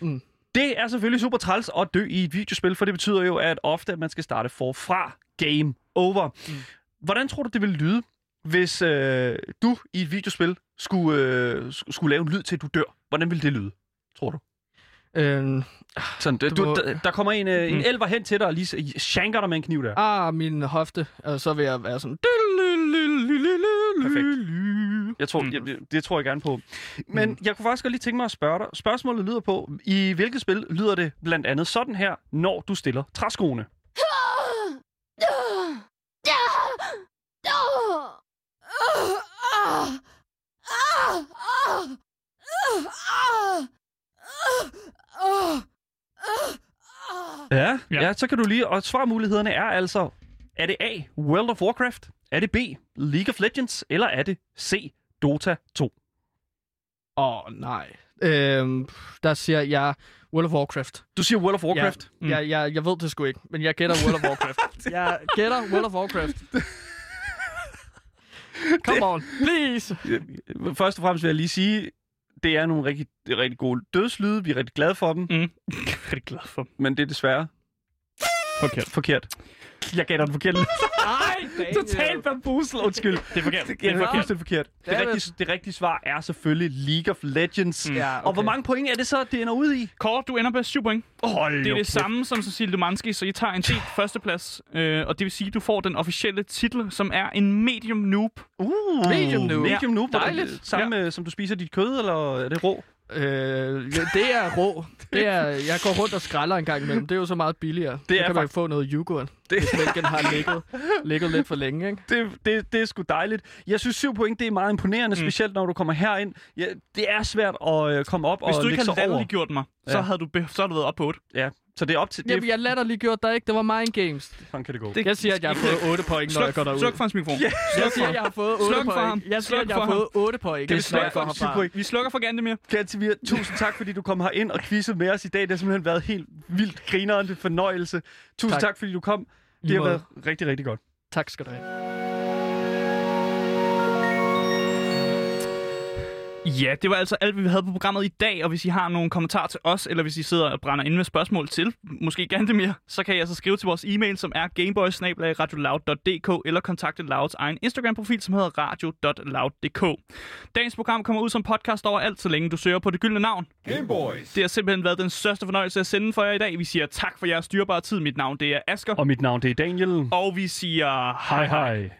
Mm. Det er selvfølgelig super træls at dø i et videospil, for det betyder jo, at ofte man skal starte forfra. Game over. Mm. Hvordan tror du, det vil lyde, hvis øh, du i et videospil skulle, øh, sk- skulle lave en lyd til, at du dør? Hvordan vil det lyde, tror du? Øhm, Sådan, du, Du må- der, der kommer en, øh, en Mm. elver hen til dig og lige shanker dig med en kniv der. ah, min hofte. Og så vil jeg være sådan... Perfekt. Jeg tror, Mm. jeg, det tror jeg gerne på. Men mm. jeg kunne faktisk godt lige tænke mig at spørge dig. Spørgsmålet lyder på, i hvilket spil lyder det blandt andet sådan her, når du stiller træskoene? Ja, Ja. ja. ja så kan du lige... Og svarmulighederne er altså, er det A, World of Warcraft? Er det B, League of Legends? Eller er det C, Dota 2? Åh, oh, nej. Øhm, der siger jeg World of Warcraft. Du siger World of Warcraft. Ja, jeg, jeg, jeg ved det sgu ikke, men jeg gætter World of Warcraft. jeg gætter World of Warcraft. Come on, please. Først og fremmest vil jeg lige sige, det er nogle rigtig, rigtig gode dødslyde. Vi er rigtig glade for dem, Mm. Rigtig glad for. men det er desværre Forkert. forkert. Jeg gætter den forkert. Nej, Totalt bambusel. Undskyld. Det er forkert. Det Det er er forkert. fuldstændig forkert. Det rigtige, det rigtige svar er selvfølgelig League of Legends. Mm. Ja, okay. Og hvor mange point er det så, det ender ud i? Kåre, du ender på 7 point. Hold Det er det samme som Cecilie Dumanski, så I tager en delt førsteplads. Øh, og det vil sige, at du får den officielle titel, som er en medium noob. Uh, Medium noob. Medium noob. Dejligt. Dejligt. Samme ja. som du spiser dit kød, eller er det rå? Øh, det er rå. Det er, jeg går rundt og skralder en gang imellem. Det er jo så meget billigere. Det er så kan man få noget yoghurt, Det, hvis mælken har ligget, ligget lidt for længe. Ikke? det, det, det er sgu dejligt. Jeg synes, syv point, det er meget imponerende, mm. specielt når du kommer herind. Ja, det er svært at øh, komme op Hvis og du ikke havde latterliggjort mig, så, Ja. havde du, så havde du været op på 8. Ja, så det er op til... Det, Jamen, jeg latterlig gjort dig ikke. Det var Mind Games. sådan kan det gå. Det- Jeg siger, at jeg har fået 8 point, når jeg går derud. sluk for hans mikrofon. Ja. Jeg siger, at jeg har fået 8 Sluk for ham. point. Jeg siger, Sluk at jeg har fået 8 point. Det er sluk jeg går for- point. Vi slukker for Gantemir. Gantemir, tusind tak, fordi du kom her ind og quizzede med os i dag. Det har simpelthen været helt vildt grinerende fornøjelse. Tusind tak, Tak. fordi du kom. Det Lige har været rigtig, rigtig godt. Tak skal du have. Ja, det var altså alt, vi havde på programmet i dag, og hvis I har nogle kommentarer til os, eller hvis I sidder og brænder ind med spørgsmål til, måske Gantemir, så kan I altså skrive til vores e-mail, som er gameboys.radioloud.dk, eller kontakte Louds egen Instagram-profil, som hedder radio.loud.dk. Dagens program kommer ud som podcast overalt, så længe du søger på det gyldne navn. Gameboys. Det har simpelthen været den største fornøjelse at sende for jer i dag. Vi siger tak for jeres styrbare tid. Mit navn det er Asker, Og mit navn det er Daniel. og vi siger Hej hej.